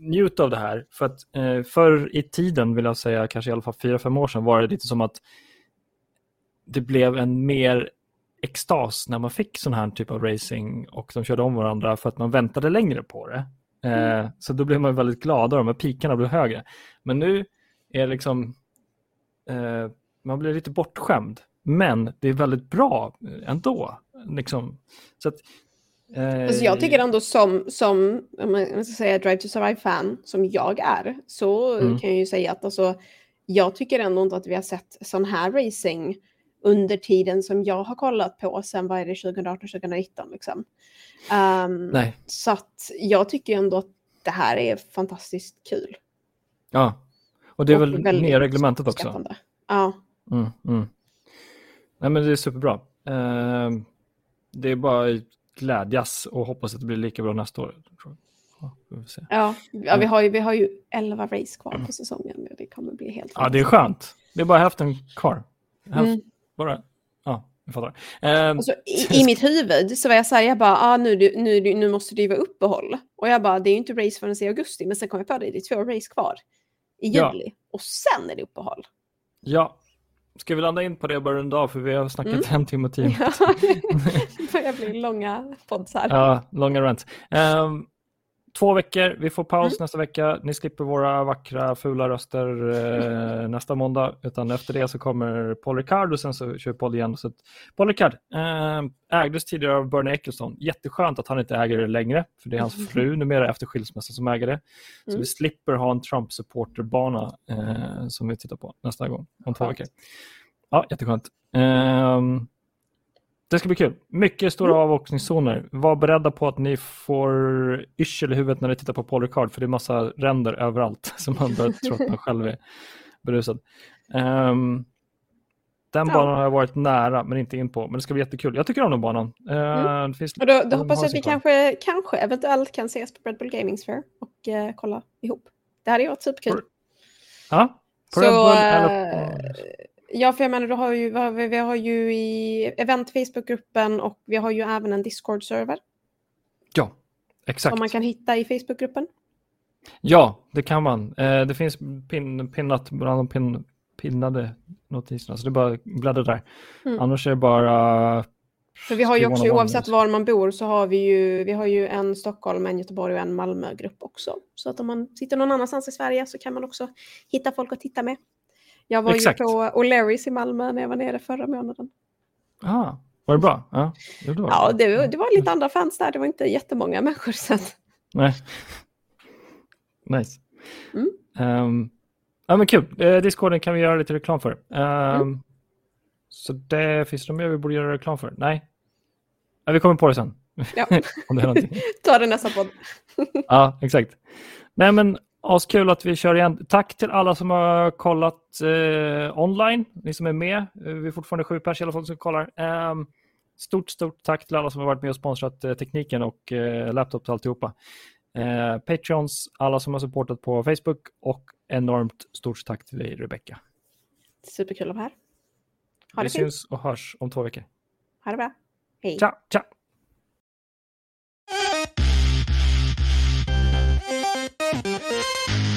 Njut av det här, för att eh, förr i tiden vill jag säga, kanske i alla fall 4-5 år sedan, var det lite som att det blev en mer extas när man fick sån här typ av racing och de körde om varandra för att man väntade längre på det. Mm. Så då blev man väldigt glad och de här pikarna blev högre. Men nu är det liksom, eh, man blir lite bortskämd. Men det är väldigt bra ändå. Liksom. Så att, eh, alltså jag tycker ändå som, som om man ska säga Drive to Survive-fan, som jag är, så mm. kan jag ju säga att alltså, jag tycker ändå inte att vi har sett sån här racing under tiden som jag har kollat på sen vad är det 2018-2019 liksom. Um, Nej. Så att jag tycker ändå att det här är fantastiskt kul. Ja, och det är och väl nya reglementet också? Ja. Mm, mm. Nej men det är superbra. Uh, det är bara glädjas och hoppas att det blir lika bra nästa år. Ja, ja, ja, vi har ju, vi har ju 11 race kvar på säsongen. Det kommer bli helt Ja, det är skönt. Det är bara hälften kvar. Hälften, mm. Bara fattar. Um, alltså, i, *laughs* I mitt huvud så var jag så här, jag bara, ah, nu, nu, nu måste ju vara uppehåll. Och jag bara, det är ju inte race förrän i augusti, men sen kom jag på det, det är två race kvar i juli. Ja. Och sen är det uppehåll. Ja. Ska vi landa in på det bara en dag, för vi har snackat mm. en timme och tio *laughs* Ja, *laughs* det börjar bli långa pods här. Ja, långa rants. Um, två veckor. Vi får paus mm. nästa vecka. Ni slipper våra vackra, fula röster eh, nästa måndag. Utan efter det så kommer Paul Ricard och sen så kör vi podd igen. Så att, Paul Ricard eh, ägdes tidigare av Bernie Ecclestone. Jätteskönt att han inte äger det längre. För det är hans fru numera efter skilsmässan som äger det. Så mm. vi slipper ha en Trump-supporterbana eh, som vi tittar på nästa gång om två veckor. Ja, jätteskönt. Um, det ska bli kul. Mycket stora mm. avåkningszoner. Var beredda på att ni får yrsel i huvudet när ni tittar på Paul Ricard för det är massa ränder överallt *laughs* som man börjar tro att man själv är berusad. Um, den ja. banan har jag varit nära men inte in på. Men det ska bli jättekul. Jag tycker om den banan. Uh, mm. och då, då hoppas jag att vi kanske, kanske eventuellt kan ses på Red Bull Gaming Sphere och uh, kolla ihop. Det hade varit superkul. Ja, på Så, Red Bull eller på... Ja, för jag menar, har ju, vi, har, vi har ju i event Facebookgruppen och vi har ju även en Discord-server. Ja, exakt. Som man kan hitta i Facebookgruppen. Ja, det kan man. Eh, det finns pin, pinnat bland de pin, pinnade notiserna, så det är bara att bläddra där. Mm. Annars är det bara... För vi har ju också, oavsett var man bor, så har vi ju, vi har ju en Stockholm, en Göteborg och en Malmö-grupp också. Så att om man sitter någon annanstans i Sverige så kan man också hitta folk att titta med. Jag var Exakt. ju på O'Larrys i Malmö när jag var nere förra månaden. Ah, var det bra? Ja, det var, ja, det, det var lite andra fans där. Det var inte jättemånga människor. Så Nej. *laughs* Nice. Mm. Um, ja, men kul. Uh, Discorden kan vi göra lite reklam för. Um, mm. Så det finns det mer vi borde göra reklam för? Nej. Ja, vi kommer på det sen. Ja. *laughs* Om det är *laughs* Ta det nästa podd. ja, exakt. Nej, men Askul att vi kör igen. Tack till alla som har kollat eh, online, ni som är med. Eh, vi är fortfarande sju pers i alla fall som kollar. Eh, stort, stort tack till alla som har varit med och sponsrat eh, tekniken och eh, laptops och alltihopa. Eh, Patreons, alla som har supportat på Facebook och enormt stort tack till dig Rebecka. Superkul att vara här. Ha vi syns och hörs om två veckor. Ha det bra. Hej. Ciao, ciao. Yeah.